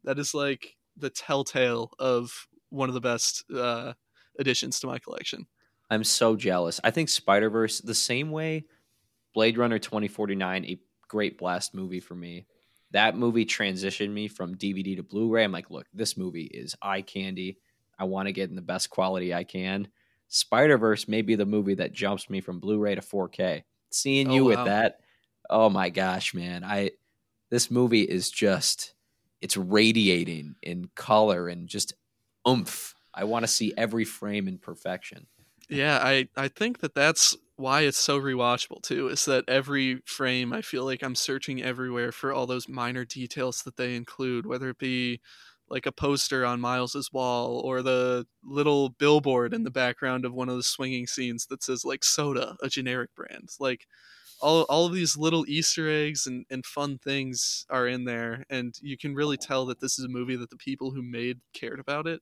That is like the telltale of one of the best uh, additions to my collection. I'm so jealous. I think Spider Verse the same way. Blade Runner 2049, a great blast movie for me. That movie transitioned me from DVD to Blu-ray. I'm like, look, this movie is eye candy. I want to get in the best quality I can. Spider Verse may be the movie that jumps me from Blu-ray to 4K. Seeing oh, you wow. with that oh my gosh, man. I this movie is just it's radiating in color and just oomph. I want to see every frame in perfection. Yeah, I I think that that's why it's so rewatchable too. Is that every frame I feel like I'm searching everywhere for all those minor details that they include, whether it be like a poster on Miles's wall or the little billboard in the background of one of the swinging scenes that says like soda, a generic brand. Like all all of these little Easter eggs and, and fun things are in there, and you can really tell that this is a movie that the people who made cared about it,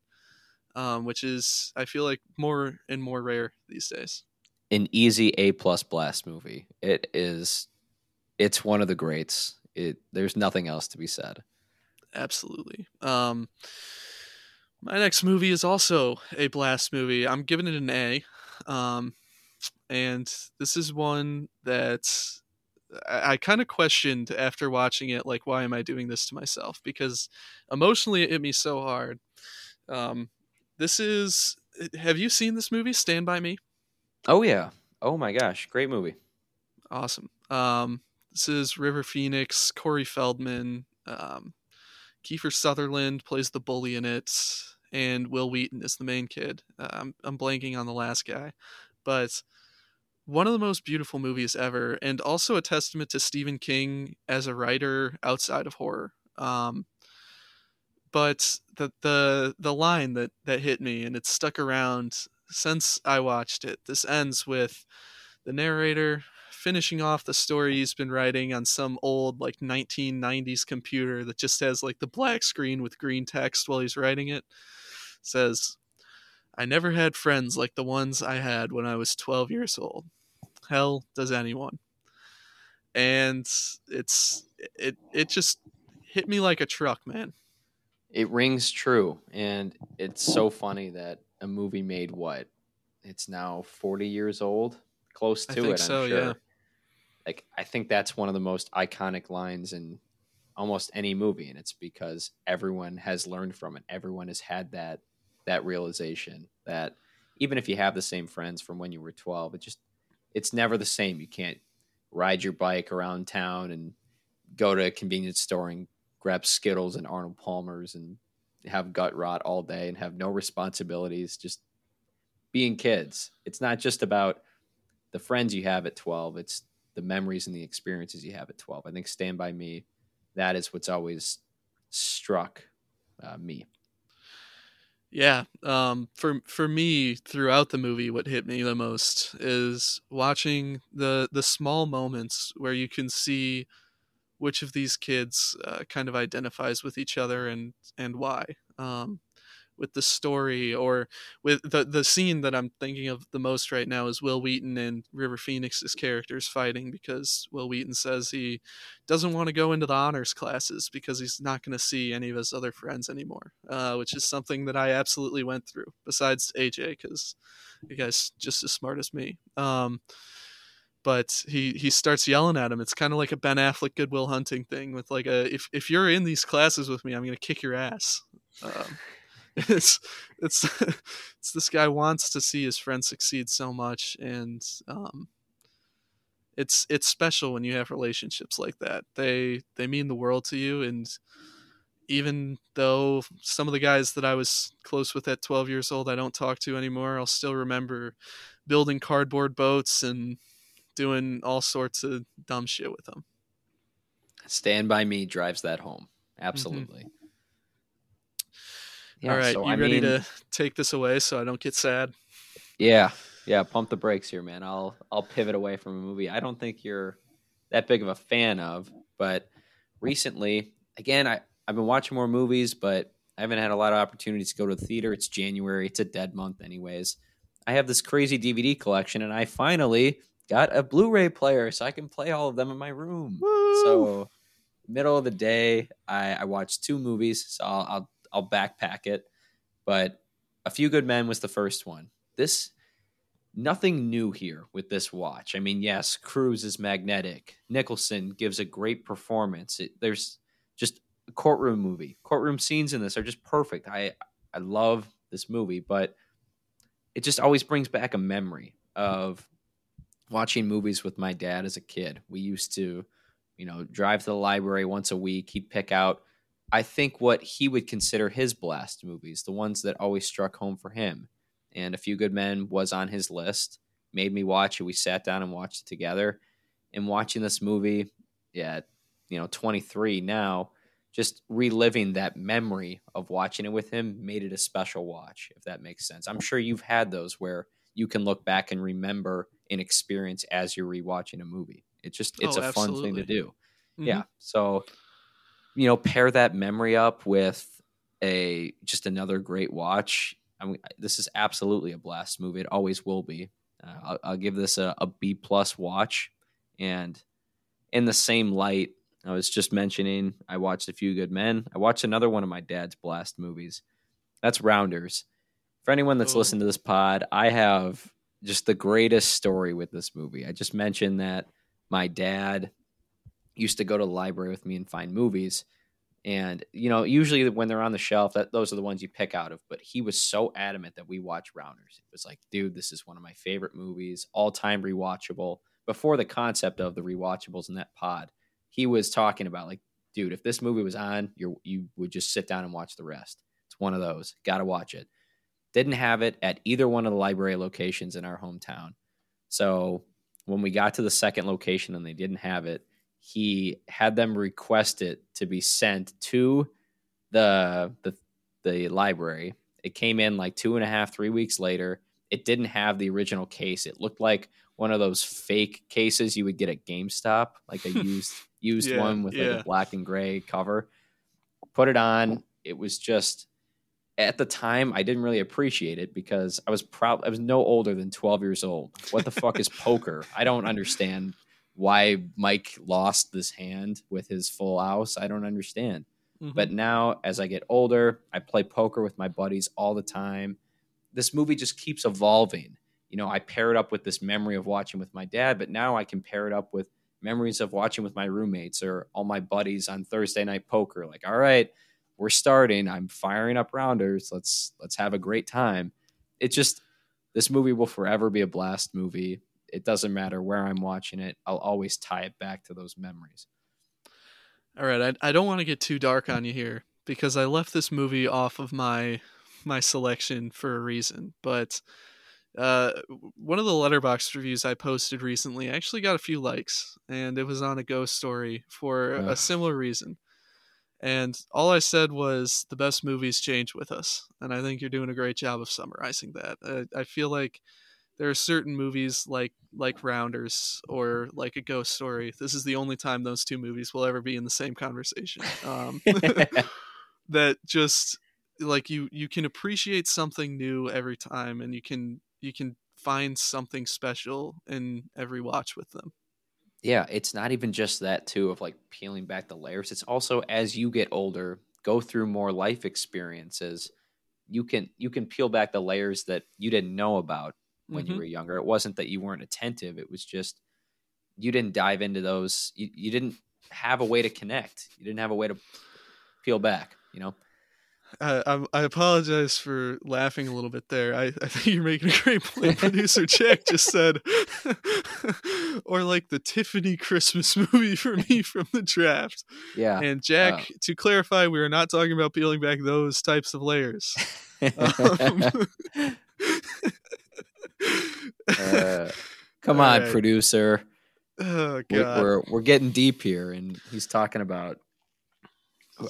um, which is I feel like more and more rare these days. An easy A plus blast movie. It is. It's one of the greats. It there's nothing else to be said. Absolutely. Um, my next movie is also a blast movie. I'm giving it an A. Um, and this is one that I, I kind of questioned after watching it, like, why am I doing this to myself? Because emotionally, it hit me so hard. Um, this is. Have you seen this movie, Stand by Me? Oh yeah. Oh my gosh, great movie. Awesome. Um, this is River Phoenix, Corey Feldman, um, Kiefer Sutherland plays the bully in it, and Wil Wheaton is the main kid. Uh, I'm I'm blanking on the last guy, but one of the most beautiful movies ever, and also a testament to Stephen King as a writer outside of horror. Um, but the the the line that that hit me and it's stuck around since I watched it. This ends with the narrator finishing off the story he's been writing on some old like 1990s computer that just has like the black screen with green text while he's writing it. Says, "I never had friends like the ones I had when I was 12 years old. Hell, does anyone?" And it's it it just hit me like a truck, man. It rings true, and it's so funny that a movie made what? It's now 40 years old, close to I think it. so, I'm sure. yeah. Like I think that's one of the most iconic lines in almost any movie, and it's because everyone has learned from it. Everyone has had that that realization that even if you have the same friends from when you were 12, it just it's never the same. You can't ride your bike around town and go to a convenience store and grab Skittles and Arnold Palmer's and have gut rot all day and have no responsibilities, just being kids. It's not just about the friends you have at 12, it's the memories and the experiences you have at 12. I think Stand By Me, that is what's always struck uh, me. Yeah, um, for for me, throughout the movie, what hit me the most is watching the the small moments where you can see which of these kids uh, kind of identifies with each other and and why. Um, with the story or with the the scene that I'm thinking of the most right now is Wil Wheaton and River Phoenix's characters fighting because Wil Wheaton says he doesn't want to go into the honors classes because he's not going to see any of his other friends anymore, uh, which is something that I absolutely went through. Besides AJ, because you guys just as smart as me. Um, but he he starts yelling at him. It's kind of like a Ben Affleck Good Will Hunting thing with like a if if you're in these classes with me, I'm gonna kick your ass. Um, it's it's it's this guy wants to see his friend succeed so much, and um, it's it's special when you have relationships like that. They they mean the world to you, and even though some of the guys that I was close with at 12 years old I don't talk to anymore, I'll still remember building cardboard boats and doing all sorts of dumb shit with them. Stand by Me drives that home. Absolutely. Mm-hmm. Yeah, all right, so, you I ready mean, to take this away so I don't get sad? Yeah, yeah. Pump the brakes here, man. I'll I'll pivot away from a movie I don't think you're that big of a fan of, but recently, again, I I've been watching more movies, but I haven't had a lot of opportunities to go to the theater. It's January. It's a dead month, anyways. I have this crazy DVD collection, and I finally got a Blu-ray player, so I can play all of them in my room. Woo! So, middle of the day, I, I watched two movies. So I'll, I'll I'll backpack it. But A Few Good Men was the first one. This nothing new here with this watch. I mean, yes, Cruise is magnetic. Nicholson gives a great performance. It, there's just a courtroom movie. Courtroom scenes in this are just perfect. I I love this movie, but it just always brings back a memory of watching movies with my dad as a kid. We used to, you know, drive to the library once a week. He'd pick out I think what he would consider his blast movies, the ones that always struck home for him. And A Few Good Men was on his list, made me watch it. We sat down and watched it together. And watching this movie, yeah, you know, 23 now, just reliving that memory of watching it with him made it a special watch, if that makes sense. I'm sure you've had those where you can look back and remember an experience as you're rewatching a movie. It's just, it's oh, a absolutely. fun thing to do. Mm-hmm. Yeah. So, you know, pair that memory up with a just another great watch. I mean, this is absolutely a blast movie. It always will be. Uh, I'll, I'll, give this a, a B plus watch. And in the same light, I was just mentioning, I watched A Few Good Men. I watched another one of my dad's blast movies. That's Rounders. For anyone that's Ooh. listened to this pod, I have just the greatest story with this movie. I just mentioned that my dad used to go to the library with me and find movies. And you know, usually when they're on the shelf, that those are the ones you pick out of. But he was so adamant that we watch Rounders. It was like, dude, this is one of my favorite movies, all time rewatchable. Before the concept of the rewatchables in that pod, he was talking about like, dude, if this movie was on, you you would just sit down and watch the rest. It's one of those. Got to watch it. Didn't have it at either one of the library locations in our hometown. So when we got to the second location and they didn't have it, he had them request it to be sent to the the the library. It came in like two and a half, three weeks later. It didn't have the original case. It looked like one of those fake cases you would get at GameStop, like a used used Yeah, one with like a black and gray cover. Put it on. It was just at the time I didn't really appreciate it because I was proud I was no older than 12 years old. What the fuck is poker? I don't understand why Mike lost this hand with his full house. I don't understand. Mhm. But now, as I get older, I play poker with my buddies all the time. This movie just keeps evolving. You know, I pair it up with this memory of watching with my dad, but now I can pair it up with memories of watching with my roommates or all my buddies on Thursday night poker. Like, all right, we're starting. I'm firing up rounders. Let's let's have a great time. It just this movie will forever be a blast movie. It doesn't matter where I'm watching it. I'll always tie it back to those memories. All right, I, I don't want to get too dark on you here because I left this movie off of my my selection for a reason. But uh, one of the Letterboxd reviews I posted recently actually got a few likes, and it was on a ghost story for a similar reason. And all I said was the best movies change with us, and I think you're doing a great job of summarizing that. I, I feel like there are certain movies like like Rounders or like a Ghost Story. This is the only time those two movies will ever be in the same conversation. Um, that just like you you can appreciate something new every time, and you can you can find something special in every watch with them. Yeah, it's not even just that too of like peeling back the layers. It's also as you get older, go through more life experiences, you can you can peel back the layers that you didn't know about when you Mhm. were younger. It wasn't that you weren't attentive, it was just you didn't dive into those you, you didn't have a way to connect. You didn't have a way to peel back, you know? I, I I apologize for laughing a little bit there. I, I think you're making a great point. Producer Jack just said, or like the Tiffany Christmas movie for me from the draft. Yeah. And Jack, to clarify, we are not talking about peeling back those types of layers. Um, Uh, come All on, right. producer. oh We- god. We're we're getting deep here, and he's talking about.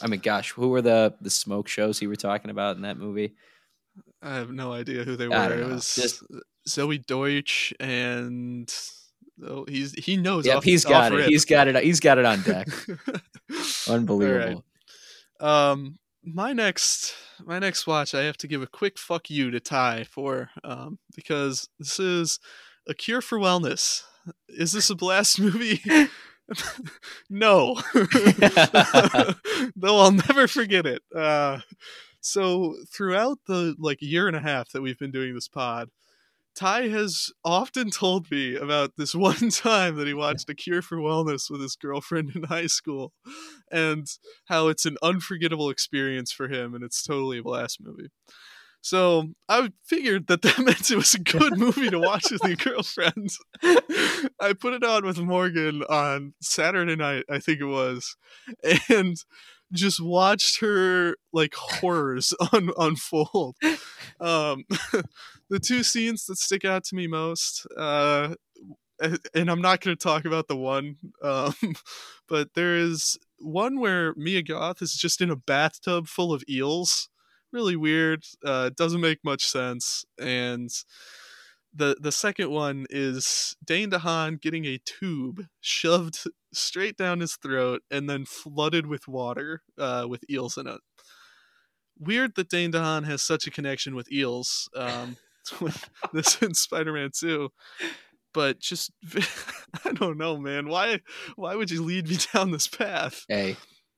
I mean, gosh, who were the the smoke shows he were talking about in that movie? I have no idea who they were. It was Just- Zoey Deutch and oh, he's he knows. Yep, off, he's got it. rip. He's got it. He's got it on deck. Unbelievable. Um, my next my next watch, I have to give a quick fuck you to Ty for, um, because this is a cure for wellness. Is this a blast movie? no, though I'll never forget it. Uh, so throughout the like year and a half that we've been doing this pod, Ty has often told me about this one time that he watched A Cure for Wellness with his girlfriend in high school, and how it's an unforgettable experience for him, and it's totally a blast movie. So I figured that that meant it was a good movie to watch with your girlfriend. I put it on with Morgan on Saturday night, I think it was, and just watched her like horrors un- unfold. Um, the two scenes that stick out to me most, uh, and I'm not going to talk about the one, um, but there is one where Mia Goth is just in a bathtub full of eels. Really weird. Uh, doesn't make much sense. And the the second one is Dane DeHaan getting a tube shoved straight down his throat and then flooded with water uh, with eels in it. Weird that Dane DeHaan has such a connection with eels. Um, with this in Spider-Man 2 but just I don't know, man. Why why would you lead me down this path? Hey,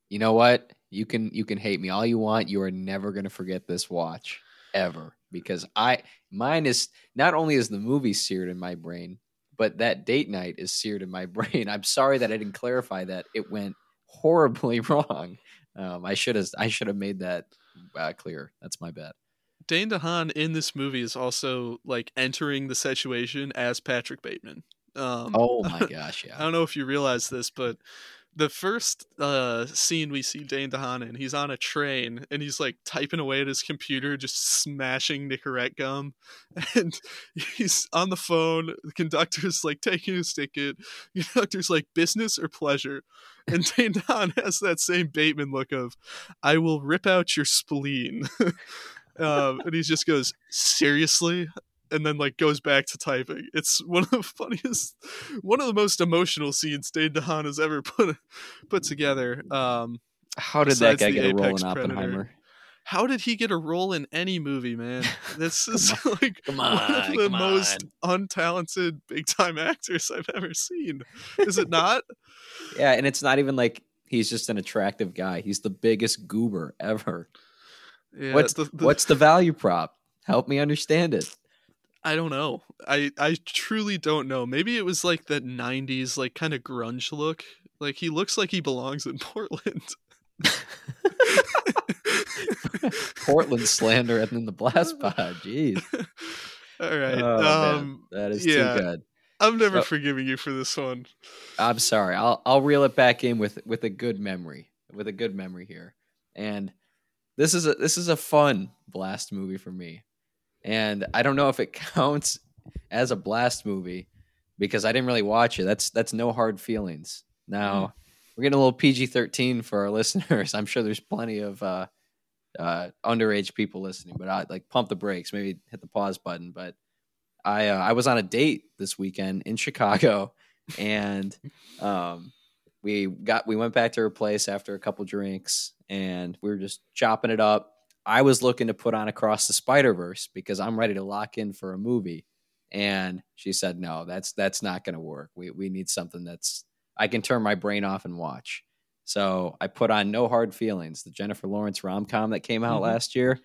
you know what? You can you can hate me all you want. You are never gonna forget this watch ever because I mine is not only is the movie seared in my brain, but that date night is seared in my brain. I'm sorry that I didn't clarify that. It went horribly wrong. Um, I should have I should have made that uh, clear. That's my bad. Dane DeHaan in this movie is also like entering the situation as Patrick Bateman. Um, Oh my gosh, I don't know if you realize this, but the first uh, scene we see Dane DeHaan in, he's on a train and he's like typing away at his computer, just smashing Nicorette gum. And he's on the phone. The conductor's like taking his ticket. The conductor's like, business or pleasure? And Dane DeHaan has that same Bateman look of, I will rip out your spleen. um, and he just goes, seriously? And then like goes back to typing. It's one of the funniest, one of the most emotional scenes Dane DeHaan has ever put put together. Um, How did that guy get a role in Oppenheimer? Predator. How did he get a role in any movie, man? This is like on, one of the most on. untalented big time actors I've ever seen. Is it not? yeah, and it's not even like he's just an attractive guy. He's the biggest goober ever. Yeah, what's the, the, what's the value prop? Help me understand it. I don't know. I I truly don't know. Maybe it was like that '90s like kind of grunge look. Like he looks like he belongs in Portland. Portland slander and then the blast pod. Jeez. All right. Oh, um, that is yeah, too good. I'm never so, forgiving you for this one. I'm sorry. I'll I'll reel it back in with with a good memory. With a good memory here. And this is a this is a fun blast movie for me and I don't know if it counts as a blast movie because I didn't really watch it. That's that's no hard feelings. Now mm. we're getting a little PG thirteen for our listeners. I'm sure there's plenty of uh, uh, underage people listening, but I like pump the brakes, maybe hit the pause button. But I uh, I was on a date this weekend in Chicago, and um, we got we went back to her place after a couple drinks, and we were just chopping it up I was looking to put on Across the Spider Verse because I'm ready to lock in for a movie, and she said, "No, that's that's not going to work. We we need something that's I can turn my brain off and watch." So I put on No Hard Feelings, the Jennifer Lawrence rom com that came out mm-hmm. last year.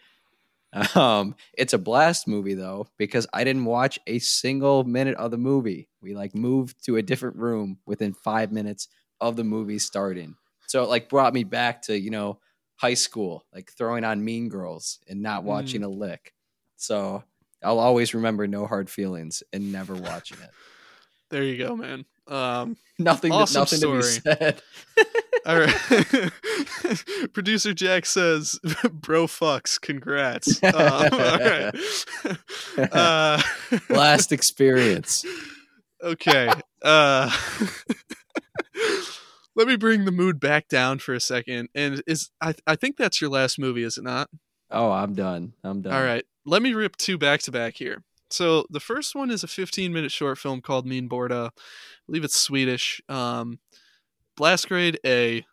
Um, it's a blast movie though because I didn't watch a single minute of the movie. We like moved to a different room within five minutes of the movie starting. So it like brought me back to you know high school, like throwing on Mean Girls and not watching mm. a lick. So I'll always remember No Hard Feelings and never watching it. There you go, man. Um, nothing. Awesome nothing story. to be said. all right. Producer Jack says, "Bro, fucks. Congrats." Um, all right. Uh, Last experience. Okay. Uh, let me bring the mood back down for a second. And is I I think that's your last movie, is it not? Oh, I'm done. I'm done. All right. Let me rip two back to back here. So the first one is a 15 minute short film called Min Börda. I believe it's Swedish. Um, blast grade A.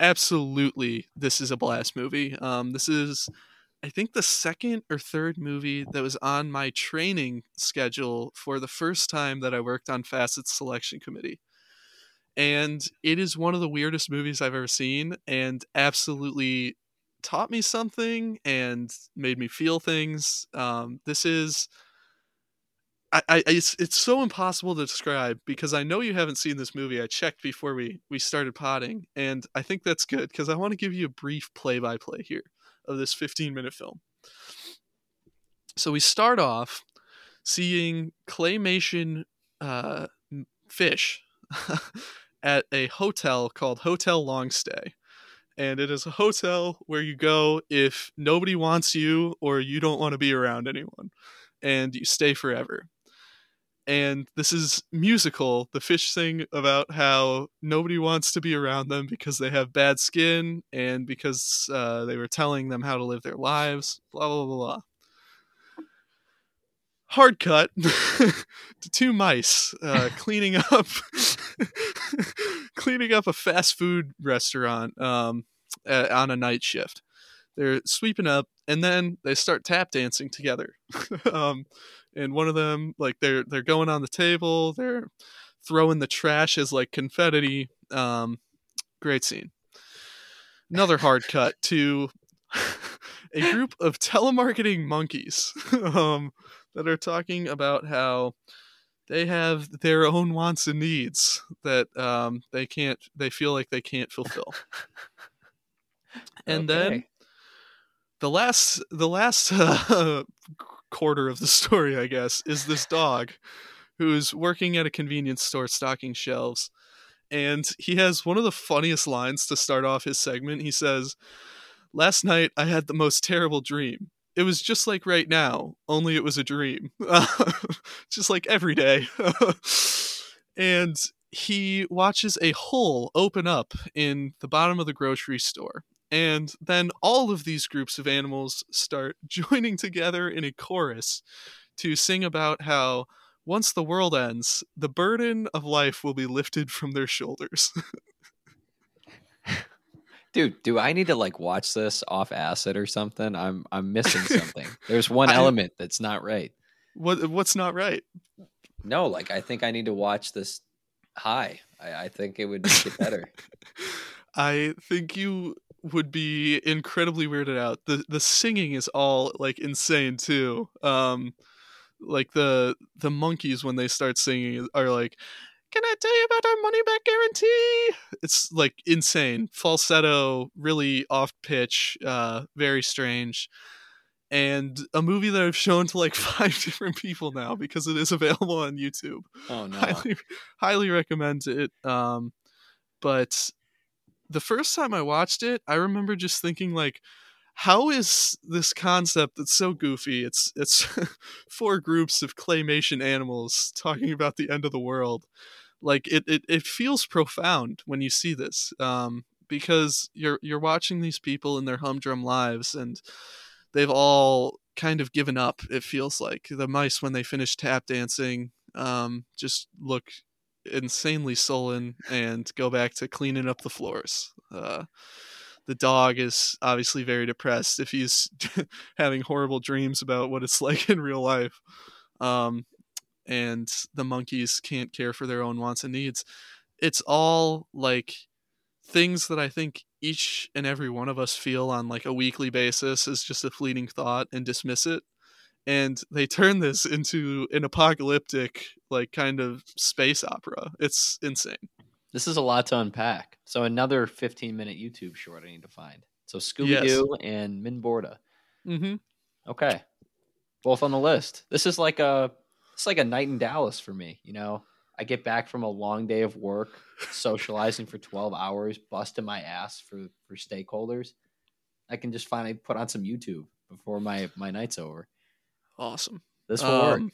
Absolutely, this is a blast movie. Um, this is, I think, the second or third movie that was on my training schedule for the first time that I worked on Facets Selection Committee and it is one of the weirdest movies I've ever seen and absolutely taught me something and made me feel things. Um, this is I, I it's it's so impossible to describe because I know you haven't seen this movie. I checked before we we started potting, and I think that's good because I want to give you a brief play by play here of this 15 minute film. So we start off seeing claymation uh, fish at a hotel called Hotel Longstay. And it is a hotel where you go if nobody wants you or you don't want to be around anyone. And you stay forever. And this is musical. The fish sing about how nobody wants to be around them because they have bad skin and because uh, they were telling them how to live their lives. Blah, blah, blah, blah hard cut to two mice uh, cleaning up cleaning up a fast food restaurant um, uh, on a night shift. They're sweeping up, and then they start tap dancing together. um, and one of them, like they're they're going on the table, they're throwing the trash as like confetti. Um, great scene. Another hard cut to a group of telemarketing monkeys. um, that are talking about how they have their own wants and needs that um, they can't they feel like they can't fulfill and okay. then the last the last uh, quarter of the story i guess is this dog who's working at a convenience store stocking shelves and he has one of the funniest lines to start off his segment. He says, "Last night I had the most terrible dream. It was just like right now, only it was a dream. just like every day." and he watches a hole open up in the bottom of the grocery store. And then all of these groups of animals start joining together in a chorus to sing about how once the world ends, the burden of life will be lifted from their shoulders. Dude, do I need to like watch this off acid or something? I'm I'm missing something. There's one element that's not right. What what's not right? No, like I think I need to watch this high. I, I think it would make it better. I think you would be incredibly weirded out. The the singing is all like insane too. Um like the the monkeys when they start singing are like can I tell you about our money back guarantee? It's like insane. Falsetto, really off pitch, uh, very strange. And a movie that I've shown to like five different people now because it is available on YouTube. Oh no. Highly, highly recommend it. Um, but the first time I watched it, I remember just thinking like, how is this concept that's so goofy? It's it's four groups of claymation animals talking about the end of the world. Like it it, it feels profound when you see this. Um, because you're you're watching these people in their humdrum lives and they've all kind of given up, it feels like. The mice when they finish tap dancing, um, just look insanely sullen and go back to cleaning up the floors. Uh, the dog is obviously very depressed if he's having horrible dreams about what it's like in real life. Um, and the monkeys can't care for their own wants and needs. It's all like things that I think each and every one of us feel on like a weekly basis is just a fleeting thought and dismiss it. And they turn this into an apocalyptic, like kind of space opera. It's insane. This is a lot to unpack. So another 15 minute YouTube short I need to find. So Scooby Doo yes. and Min Börda. Mm-hmm. Okay, both on the list. This is like a it's like a night in Dallas for me. You know, I get back from a long day of work, socializing for 12 hours, busting my ass for for stakeholders. I can just finally put on some YouTube before my my night's over. Awesome. This will um, work.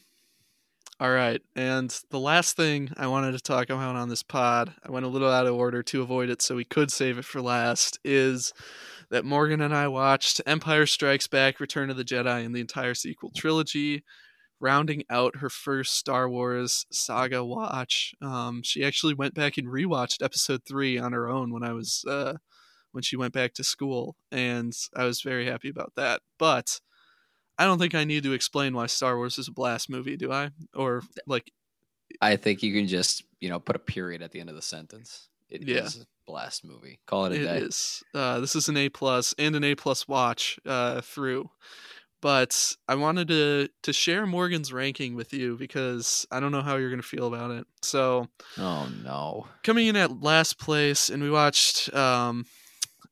All right. And the last thing I wanted to talk about on this pod, I went a little out of order to avoid it so we could save it for last, is that Morgan and I watched Empire Strikes Back, Return of the Jedi, and the entire sequel trilogy, rounding out her first Star Wars saga watch. Um, she actually went back and rewatched episode three on her own when I was. Uh, when she went back to school, and I was very happy about that. But I don't think I need to explain why Star Wars is a blast movie, do I? Or like I think you can just, you know, put a period at the end of the sentence. It yeah. is a blast movie. Call it a it day. It is. Uh, this is an A plus and an A plus watch uh, through. But I wanted to to share Morgan's ranking with you because I don't know how you're gonna feel about it. So Oh no. Coming in at last place and we watched um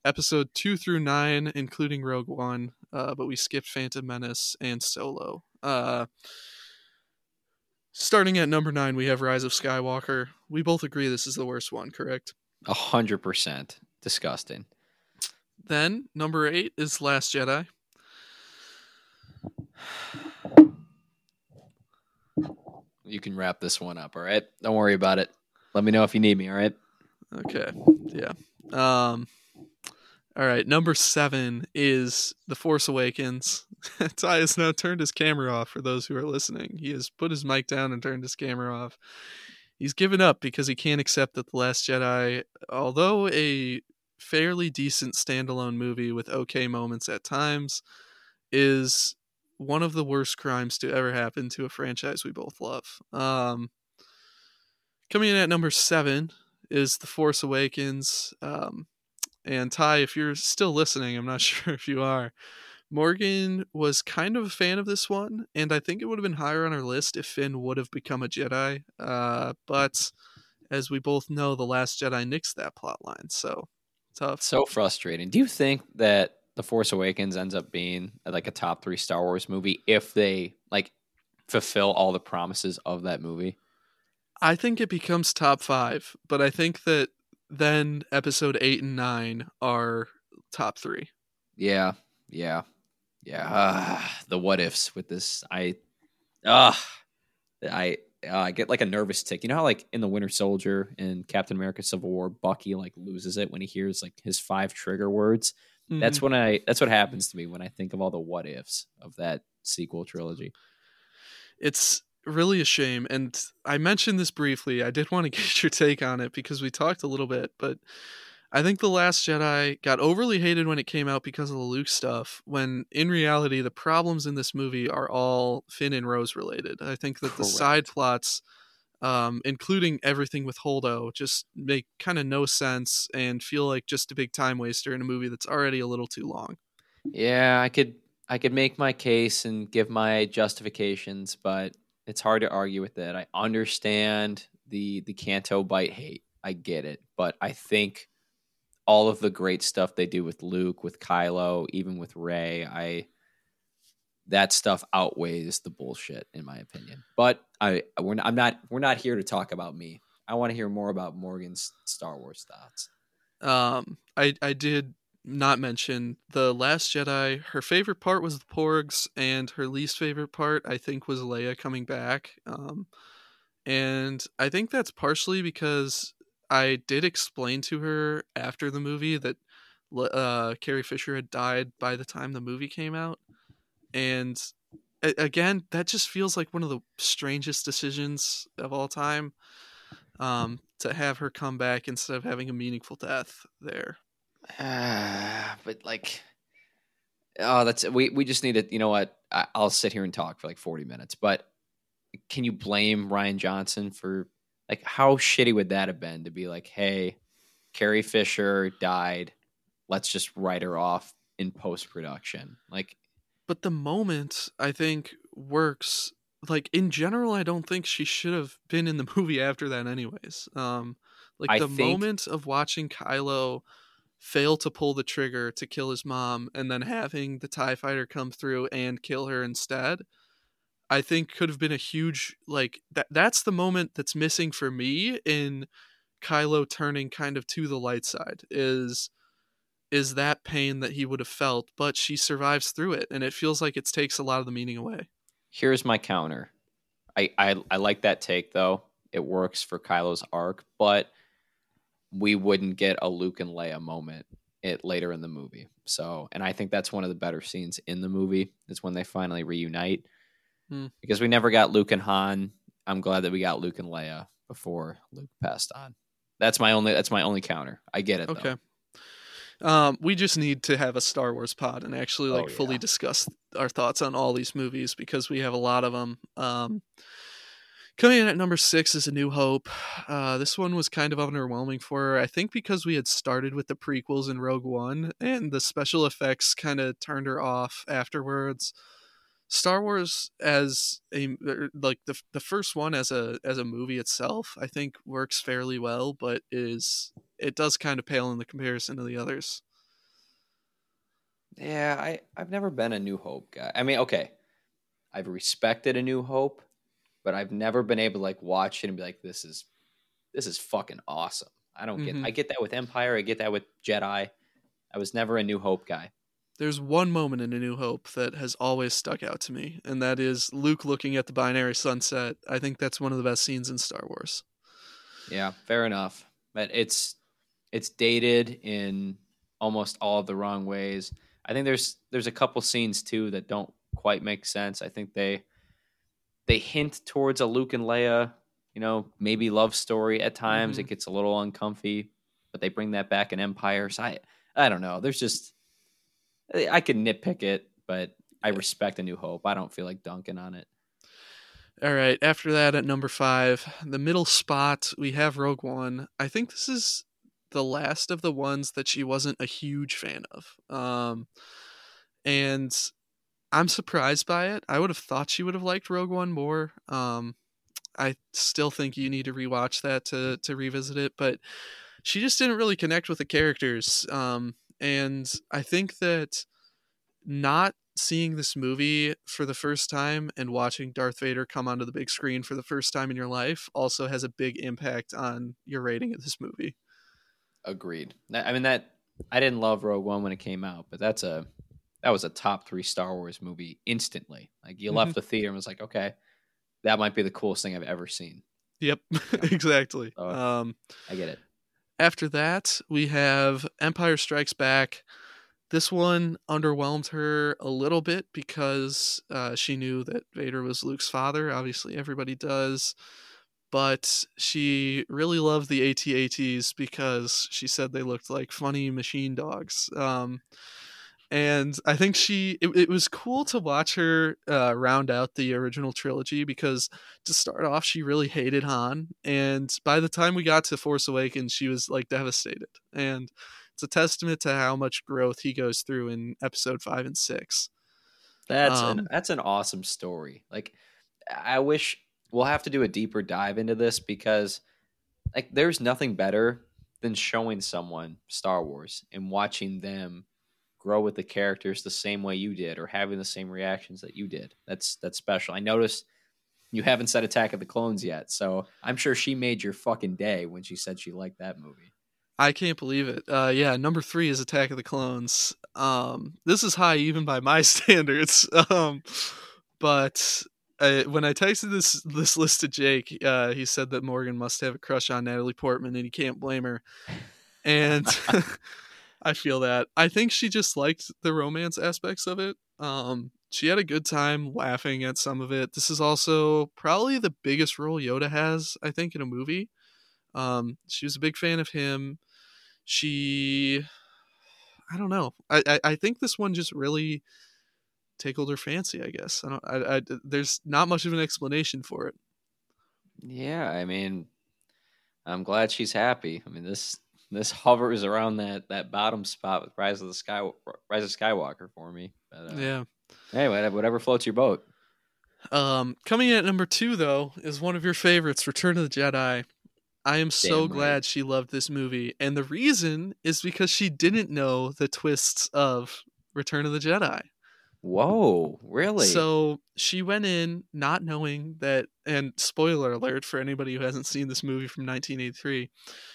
episode two through nine, including Rogue One, uh, but we skipped Phantom Menace and Solo. Uh, starting at number nine, we have Rise of Skywalker. We both agree this is the worst one, correct? A hundred percent disgusting. Then number eight is Last Jedi. You can wrap this one up, all right? Don't worry about it. Let me know if you need me, all right? Okay. Yeah. Um all right, number seven is The Force Awakens. Ty has now turned his camera off for those who are listening. He has put his mic down and turned his camera off. He's given up because he can't accept that The Last Jedi, although a fairly decent standalone movie with okay moments at times, is one of the worst crimes to ever happen to a franchise we both love. Um, coming in at number seven is The Force Awakens. Um, and Ty, if you're still listening, I'm not sure if you are. Morgan was kind of a fan of this one, and I think it would have been higher on our list if Finn would have become a Jedi. Uh, but as we both know, The Last Jedi nixed that plot line, so tough. So frustrating. Do you think that The Force Awakens ends up being like a top three Star Wars movie if they like fulfill all the promises of that movie? I think it becomes top five, but I think that then episode eight and nine are top three. Yeah, yeah, yeah. Uh, the what ifs with this, I, ah, uh, I, uh, I get like a nervous tick. You know how like in the Winter Soldier and Captain America: Civil War, Bucky like loses it when he hears like his five trigger words. Mm-hmm. That's when I. That's what happens to me when I think of all the what ifs of that sequel trilogy. It's really a shame. And I mentioned this briefly. I did want to get your take on it because we talked a little bit, but I think The Last Jedi got overly hated when it came out because of the Luke stuff, when in reality, the problems in this movie are all Finn and Rose related. I think that Correct. the side plots, um, including everything with Holdo, just make kind of no sense and feel like just a big time waster in a movie that's already a little too long. Yeah, I could I could make my case and give my justifications, but it's hard to argue with that. I understand the the Canto Bight hate. I get it, but I think all of the great stuff they do with Luke, with Kylo, even with Rey, I that stuff outweighs the bullshit in my opinion. But I we're not, I'm not we're not here to talk about me. I want to hear more about Morgan's Star Wars thoughts. Um, I I did not mention the Last Jedi. Her favorite part was the Porgs, and her least favorite part, I think, was Leia coming back. Um, and I think that's partially because I did explain to her after the movie that uh, Carrie Fisher had died by the time the movie came out, and again, that just feels like one of the strangest decisions of all time. Um, to have her come back instead of having a meaningful death there. Uh, but like, oh, that's we we just need to. You know what? I, I'll sit here and talk for like forty minutes. But can you blame Rian Johnson for like how shitty would that have been to be like, hey, Carrie Fisher died. Let's just write her off in post production. Like, but the moment I think works. Like in general, I don't think she should have been in the movie after that, anyways. Um, like I the think... moment of watching Kylo fail to pull the trigger to kill his mom and then having the tie fighter come through and kill her instead i think could have been a huge like that that's the moment that's missing for me in kylo turning kind of to the light side is is that pain that he would have felt but she survives through it and it feels like it takes a lot of the meaning away. Here's my counter. I i, I like that take though. It works for kylo's arc but we wouldn't get a Luke and Leia moment it later in the movie. So, and I think that's one of the better scenes in the movie is when they finally reunite. Hmm. Because we never got Luke and Han. I'm glad that we got Luke and Leia before Luke passed on. That's my only that's my only counter. I get it. Okay. Um, we just need to have a Star Wars pod and actually like oh, yeah. fully discuss our thoughts on all these movies because we have a lot of them. Um, Coming in at number six is A New Hope. Uh, this one was kind of underwhelming for her. I think because we had started with the prequels in Rogue One and the special effects kind of turned her off afterwards. Star Wars as a er, like the the first one as a as a movie itself, I think works fairly well, but is it does kind of pale in the comparison to the others. Yeah, I I've never been a New Hope guy. I mean, okay, I've respected A New Hope but I've never been able to like watch it and be like, this is this is fucking awesome. I don't get mm-hmm. I get that with Empire, I get that with Jedi. I was never a New Hope guy. There's one moment in A New Hope that has always stuck out to me, and that is Luke looking at the binary sunset. I think that's one of the best scenes in Star Wars. Yeah, fair enough. But it's it's dated in almost all of the wrong ways. I think there's there's a couple scenes too that don't quite make sense. I think they they hint towards a Luke and Leia, you know, maybe love story at times. Mm-hmm. It gets a little uncomfy, but they bring that back in Empire. So I, I don't know. There's just I could nitpick it, but I respect A New Hope. I don't feel like dunking on it. All right. After that, at number five, the middle spot, we have Rogue One. I think this is the last of the ones that she wasn't a huge fan of. Um, and I'm surprised by it. I would have thought she would have liked Rogue One more. Um, I still think you need to rewatch that to to revisit it, but she just didn't really connect with the characters. Um, and I think that not seeing this movie for the first time and watching Darth Vader come onto the big screen for the first time in your life also has a big impact on your rating of this movie. Agreed. I mean that I didn't love Rogue One when it came out, but that's a that was a top three Star Wars movie instantly. Like you mm-hmm. left the theater and was like, okay, that might be the coolest thing I've ever seen. Yep, exactly. So, um, I get it. After that, we have Empire Strikes Back. This one underwhelmed her a little bit because uh, she knew that Vader was Luke's father. Obviously, everybody does but she really loved the AT-ATs because she said they looked like funny machine dogs. Um, and I think she it, it, was cool to watch her uh, round out the original trilogy because to start off she really hated Han, and by the time we got to Force Awakens, she was like devastated, and it's a testament to how much growth he goes through in Episode five and six. That's um, an, that's an awesome story. Like I wish we'll have to do a deeper dive into this because like there's nothing better than showing someone Star Wars and watching them grow with the characters the same way you did or having the same reactions that you did. That's that's special. I noticed you haven't said Attack of the Clones yet, so I'm sure she made your fucking day when she said she liked that movie. I can't believe it. Uh, yeah, number three is Attack of the Clones. Um, this is high even by my standards. Um, but I, when I texted this this list to Jake, uh, he said that Morgan must have a crush on Natalie Portman, and he can't blame her. And I feel that. I think she just liked the romance aspects of it. Um, she had a good time laughing at some of it. This is also probably the biggest role Yoda has, I think, in a movie. Um, she was a big fan of him. She, I don't know. I, I, I think this one just really tickled her fancy. I guess I don't. I, I there's not much of an explanation for it. Yeah, I mean, I'm glad she's happy. I mean this this hovers around that that bottom spot with Rise of the Sky Rise of Skywalker for me. But, uh, yeah. Anyway, whatever floats your boat. Um, coming in at number two though is one of your favorites, Return of the Jedi. I am so Damn glad right. she loved this movie, and the reason is because she didn't know the twists of Return of the Jedi. Whoa, really? So she went in not knowing that, and spoiler alert for anybody who hasn't seen this movie from 1983,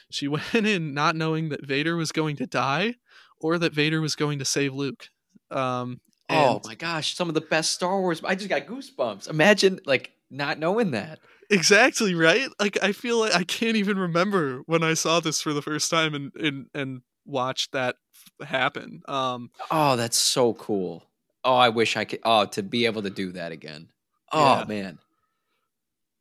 she went in not knowing that Vader was going to die or that Vader was going to save Luke. Um, oh my gosh, some of the best Star Wars. I just got goosebumps. Imagine like not knowing that. Exactly right. Like I feel like I can't even remember when I saw this for the first time and and and watched that happen. Um, oh, that's so cool oh, I wish I could. Oh, to be able to do that again. Oh yeah. man,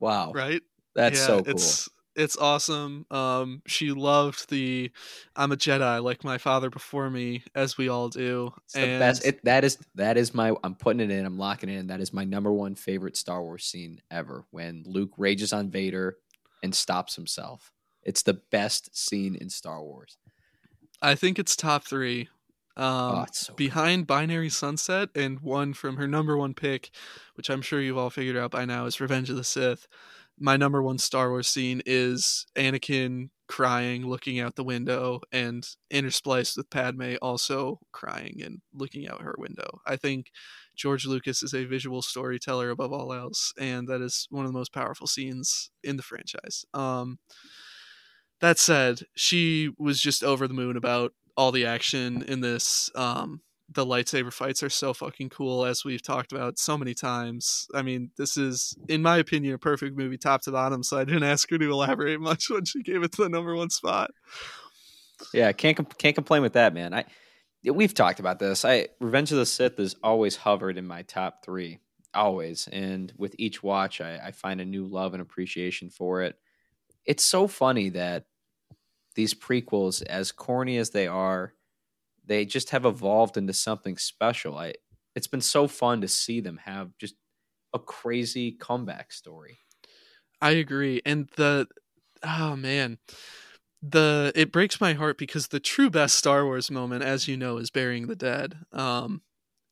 wow! Right? That's yeah, so cool. It's, it's awesome. Um, she loved the "I'm a Jedi" like my father before me, as we all do. It's and... the best. It, that is that is my. I'm putting it in. I'm locking it in. That is my number one favorite Star Wars scene ever. When Luke rages on Vader and stops himself. It's the best scene in Star Wars. I think it's top three. Um, oh, so behind Binary Sunset and one from her number one pick, which I'm sure you've all figured out by now, is Revenge of the Sith. My number one Star Wars scene is Anakin crying, looking out the window, and interspliced with Padme also crying and looking out her window. I think George Lucas is a visual storyteller above all else, and that is one of the most powerful scenes in the franchise. Um, that said, she was just over the moon about all the action in this. Um, the lightsaber fights are so fucking cool, as we've talked about so many times. I mean, this is, in my opinion, a perfect movie, top to bottom. So I didn't ask her to elaborate much when she gave it to the number one spot. Yeah, can't can't complain with that, man. I we've talked about this. I Revenge of the Sith has always hovered in my top three, always. And with each watch, I, I find a new love and appreciation for it. It's so funny that these prequels, as corny as they are, they just have evolved into something special. I it's been so fun to see them have just a crazy comeback story. I agree. And the oh man. The it breaks my heart because the true best Star Wars moment, as you know, is burying the dead. Um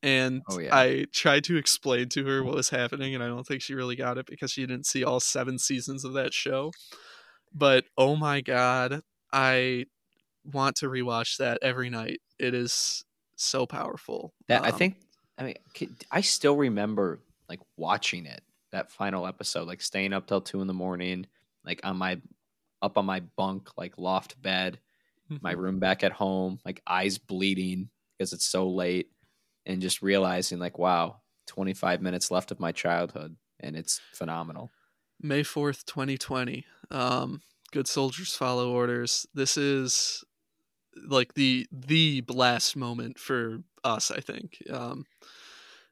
and oh, yeah. I tried to explain to her what was happening, and I don't think she really got it because she didn't see all seven seasons of that show. But oh my god, I want to rewatch that every night. It is so powerful. That um, I think I mean, I still remember like watching it that final episode, like staying up till two in the morning, like on my up on my bunk, like loft bed, my mm-hmm. room back at home, like eyes bleeding because it's so late, and just realizing like, wow, 25 minutes left of my childhood, and it's phenomenal. May 4th, 2020. Um, good soldiers follow orders. This is like the the blast moment for us, I think. Um,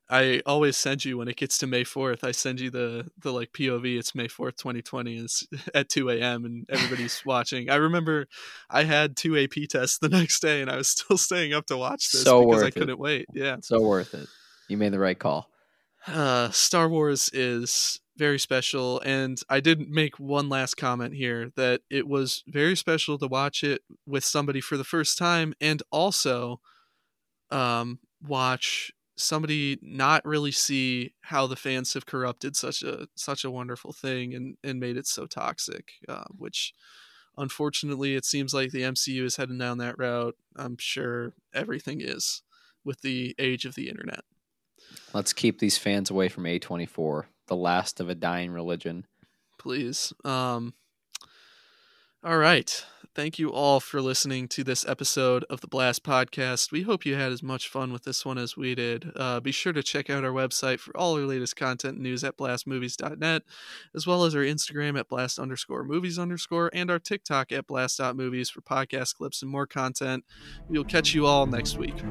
I always send you when it gets to May 4th, I send you the the like POV. It's May 4th, 2020. And it's at 2 a.m. and everybody's watching. I remember I had two AP tests the next day and I was still staying up to watch this so because I it. couldn't wait. Yeah. So worth it. You made the right call. Uh, Star Wars is very special. And I did make one last comment here that it was very special to watch it with somebody for the first time and also um, watch somebody not really see how the fans have corrupted such a such a wonderful thing and and made it so toxic uh, which unfortunately it seems like the MCU is heading down that route I'm sure everything is with the age of the internet let's keep these fans away from A24 the last of a dying religion please um all right thank you all for listening to this episode of the Blast Podcast. We hope you had as much fun with this one as we did. Uh, be sure to check out our website for all our latest content news at blastmovies.net, as well as our Instagram at blast underscore movies underscore and our TikTok at blast.movies for podcast clips and more content. We'll catch you all next week.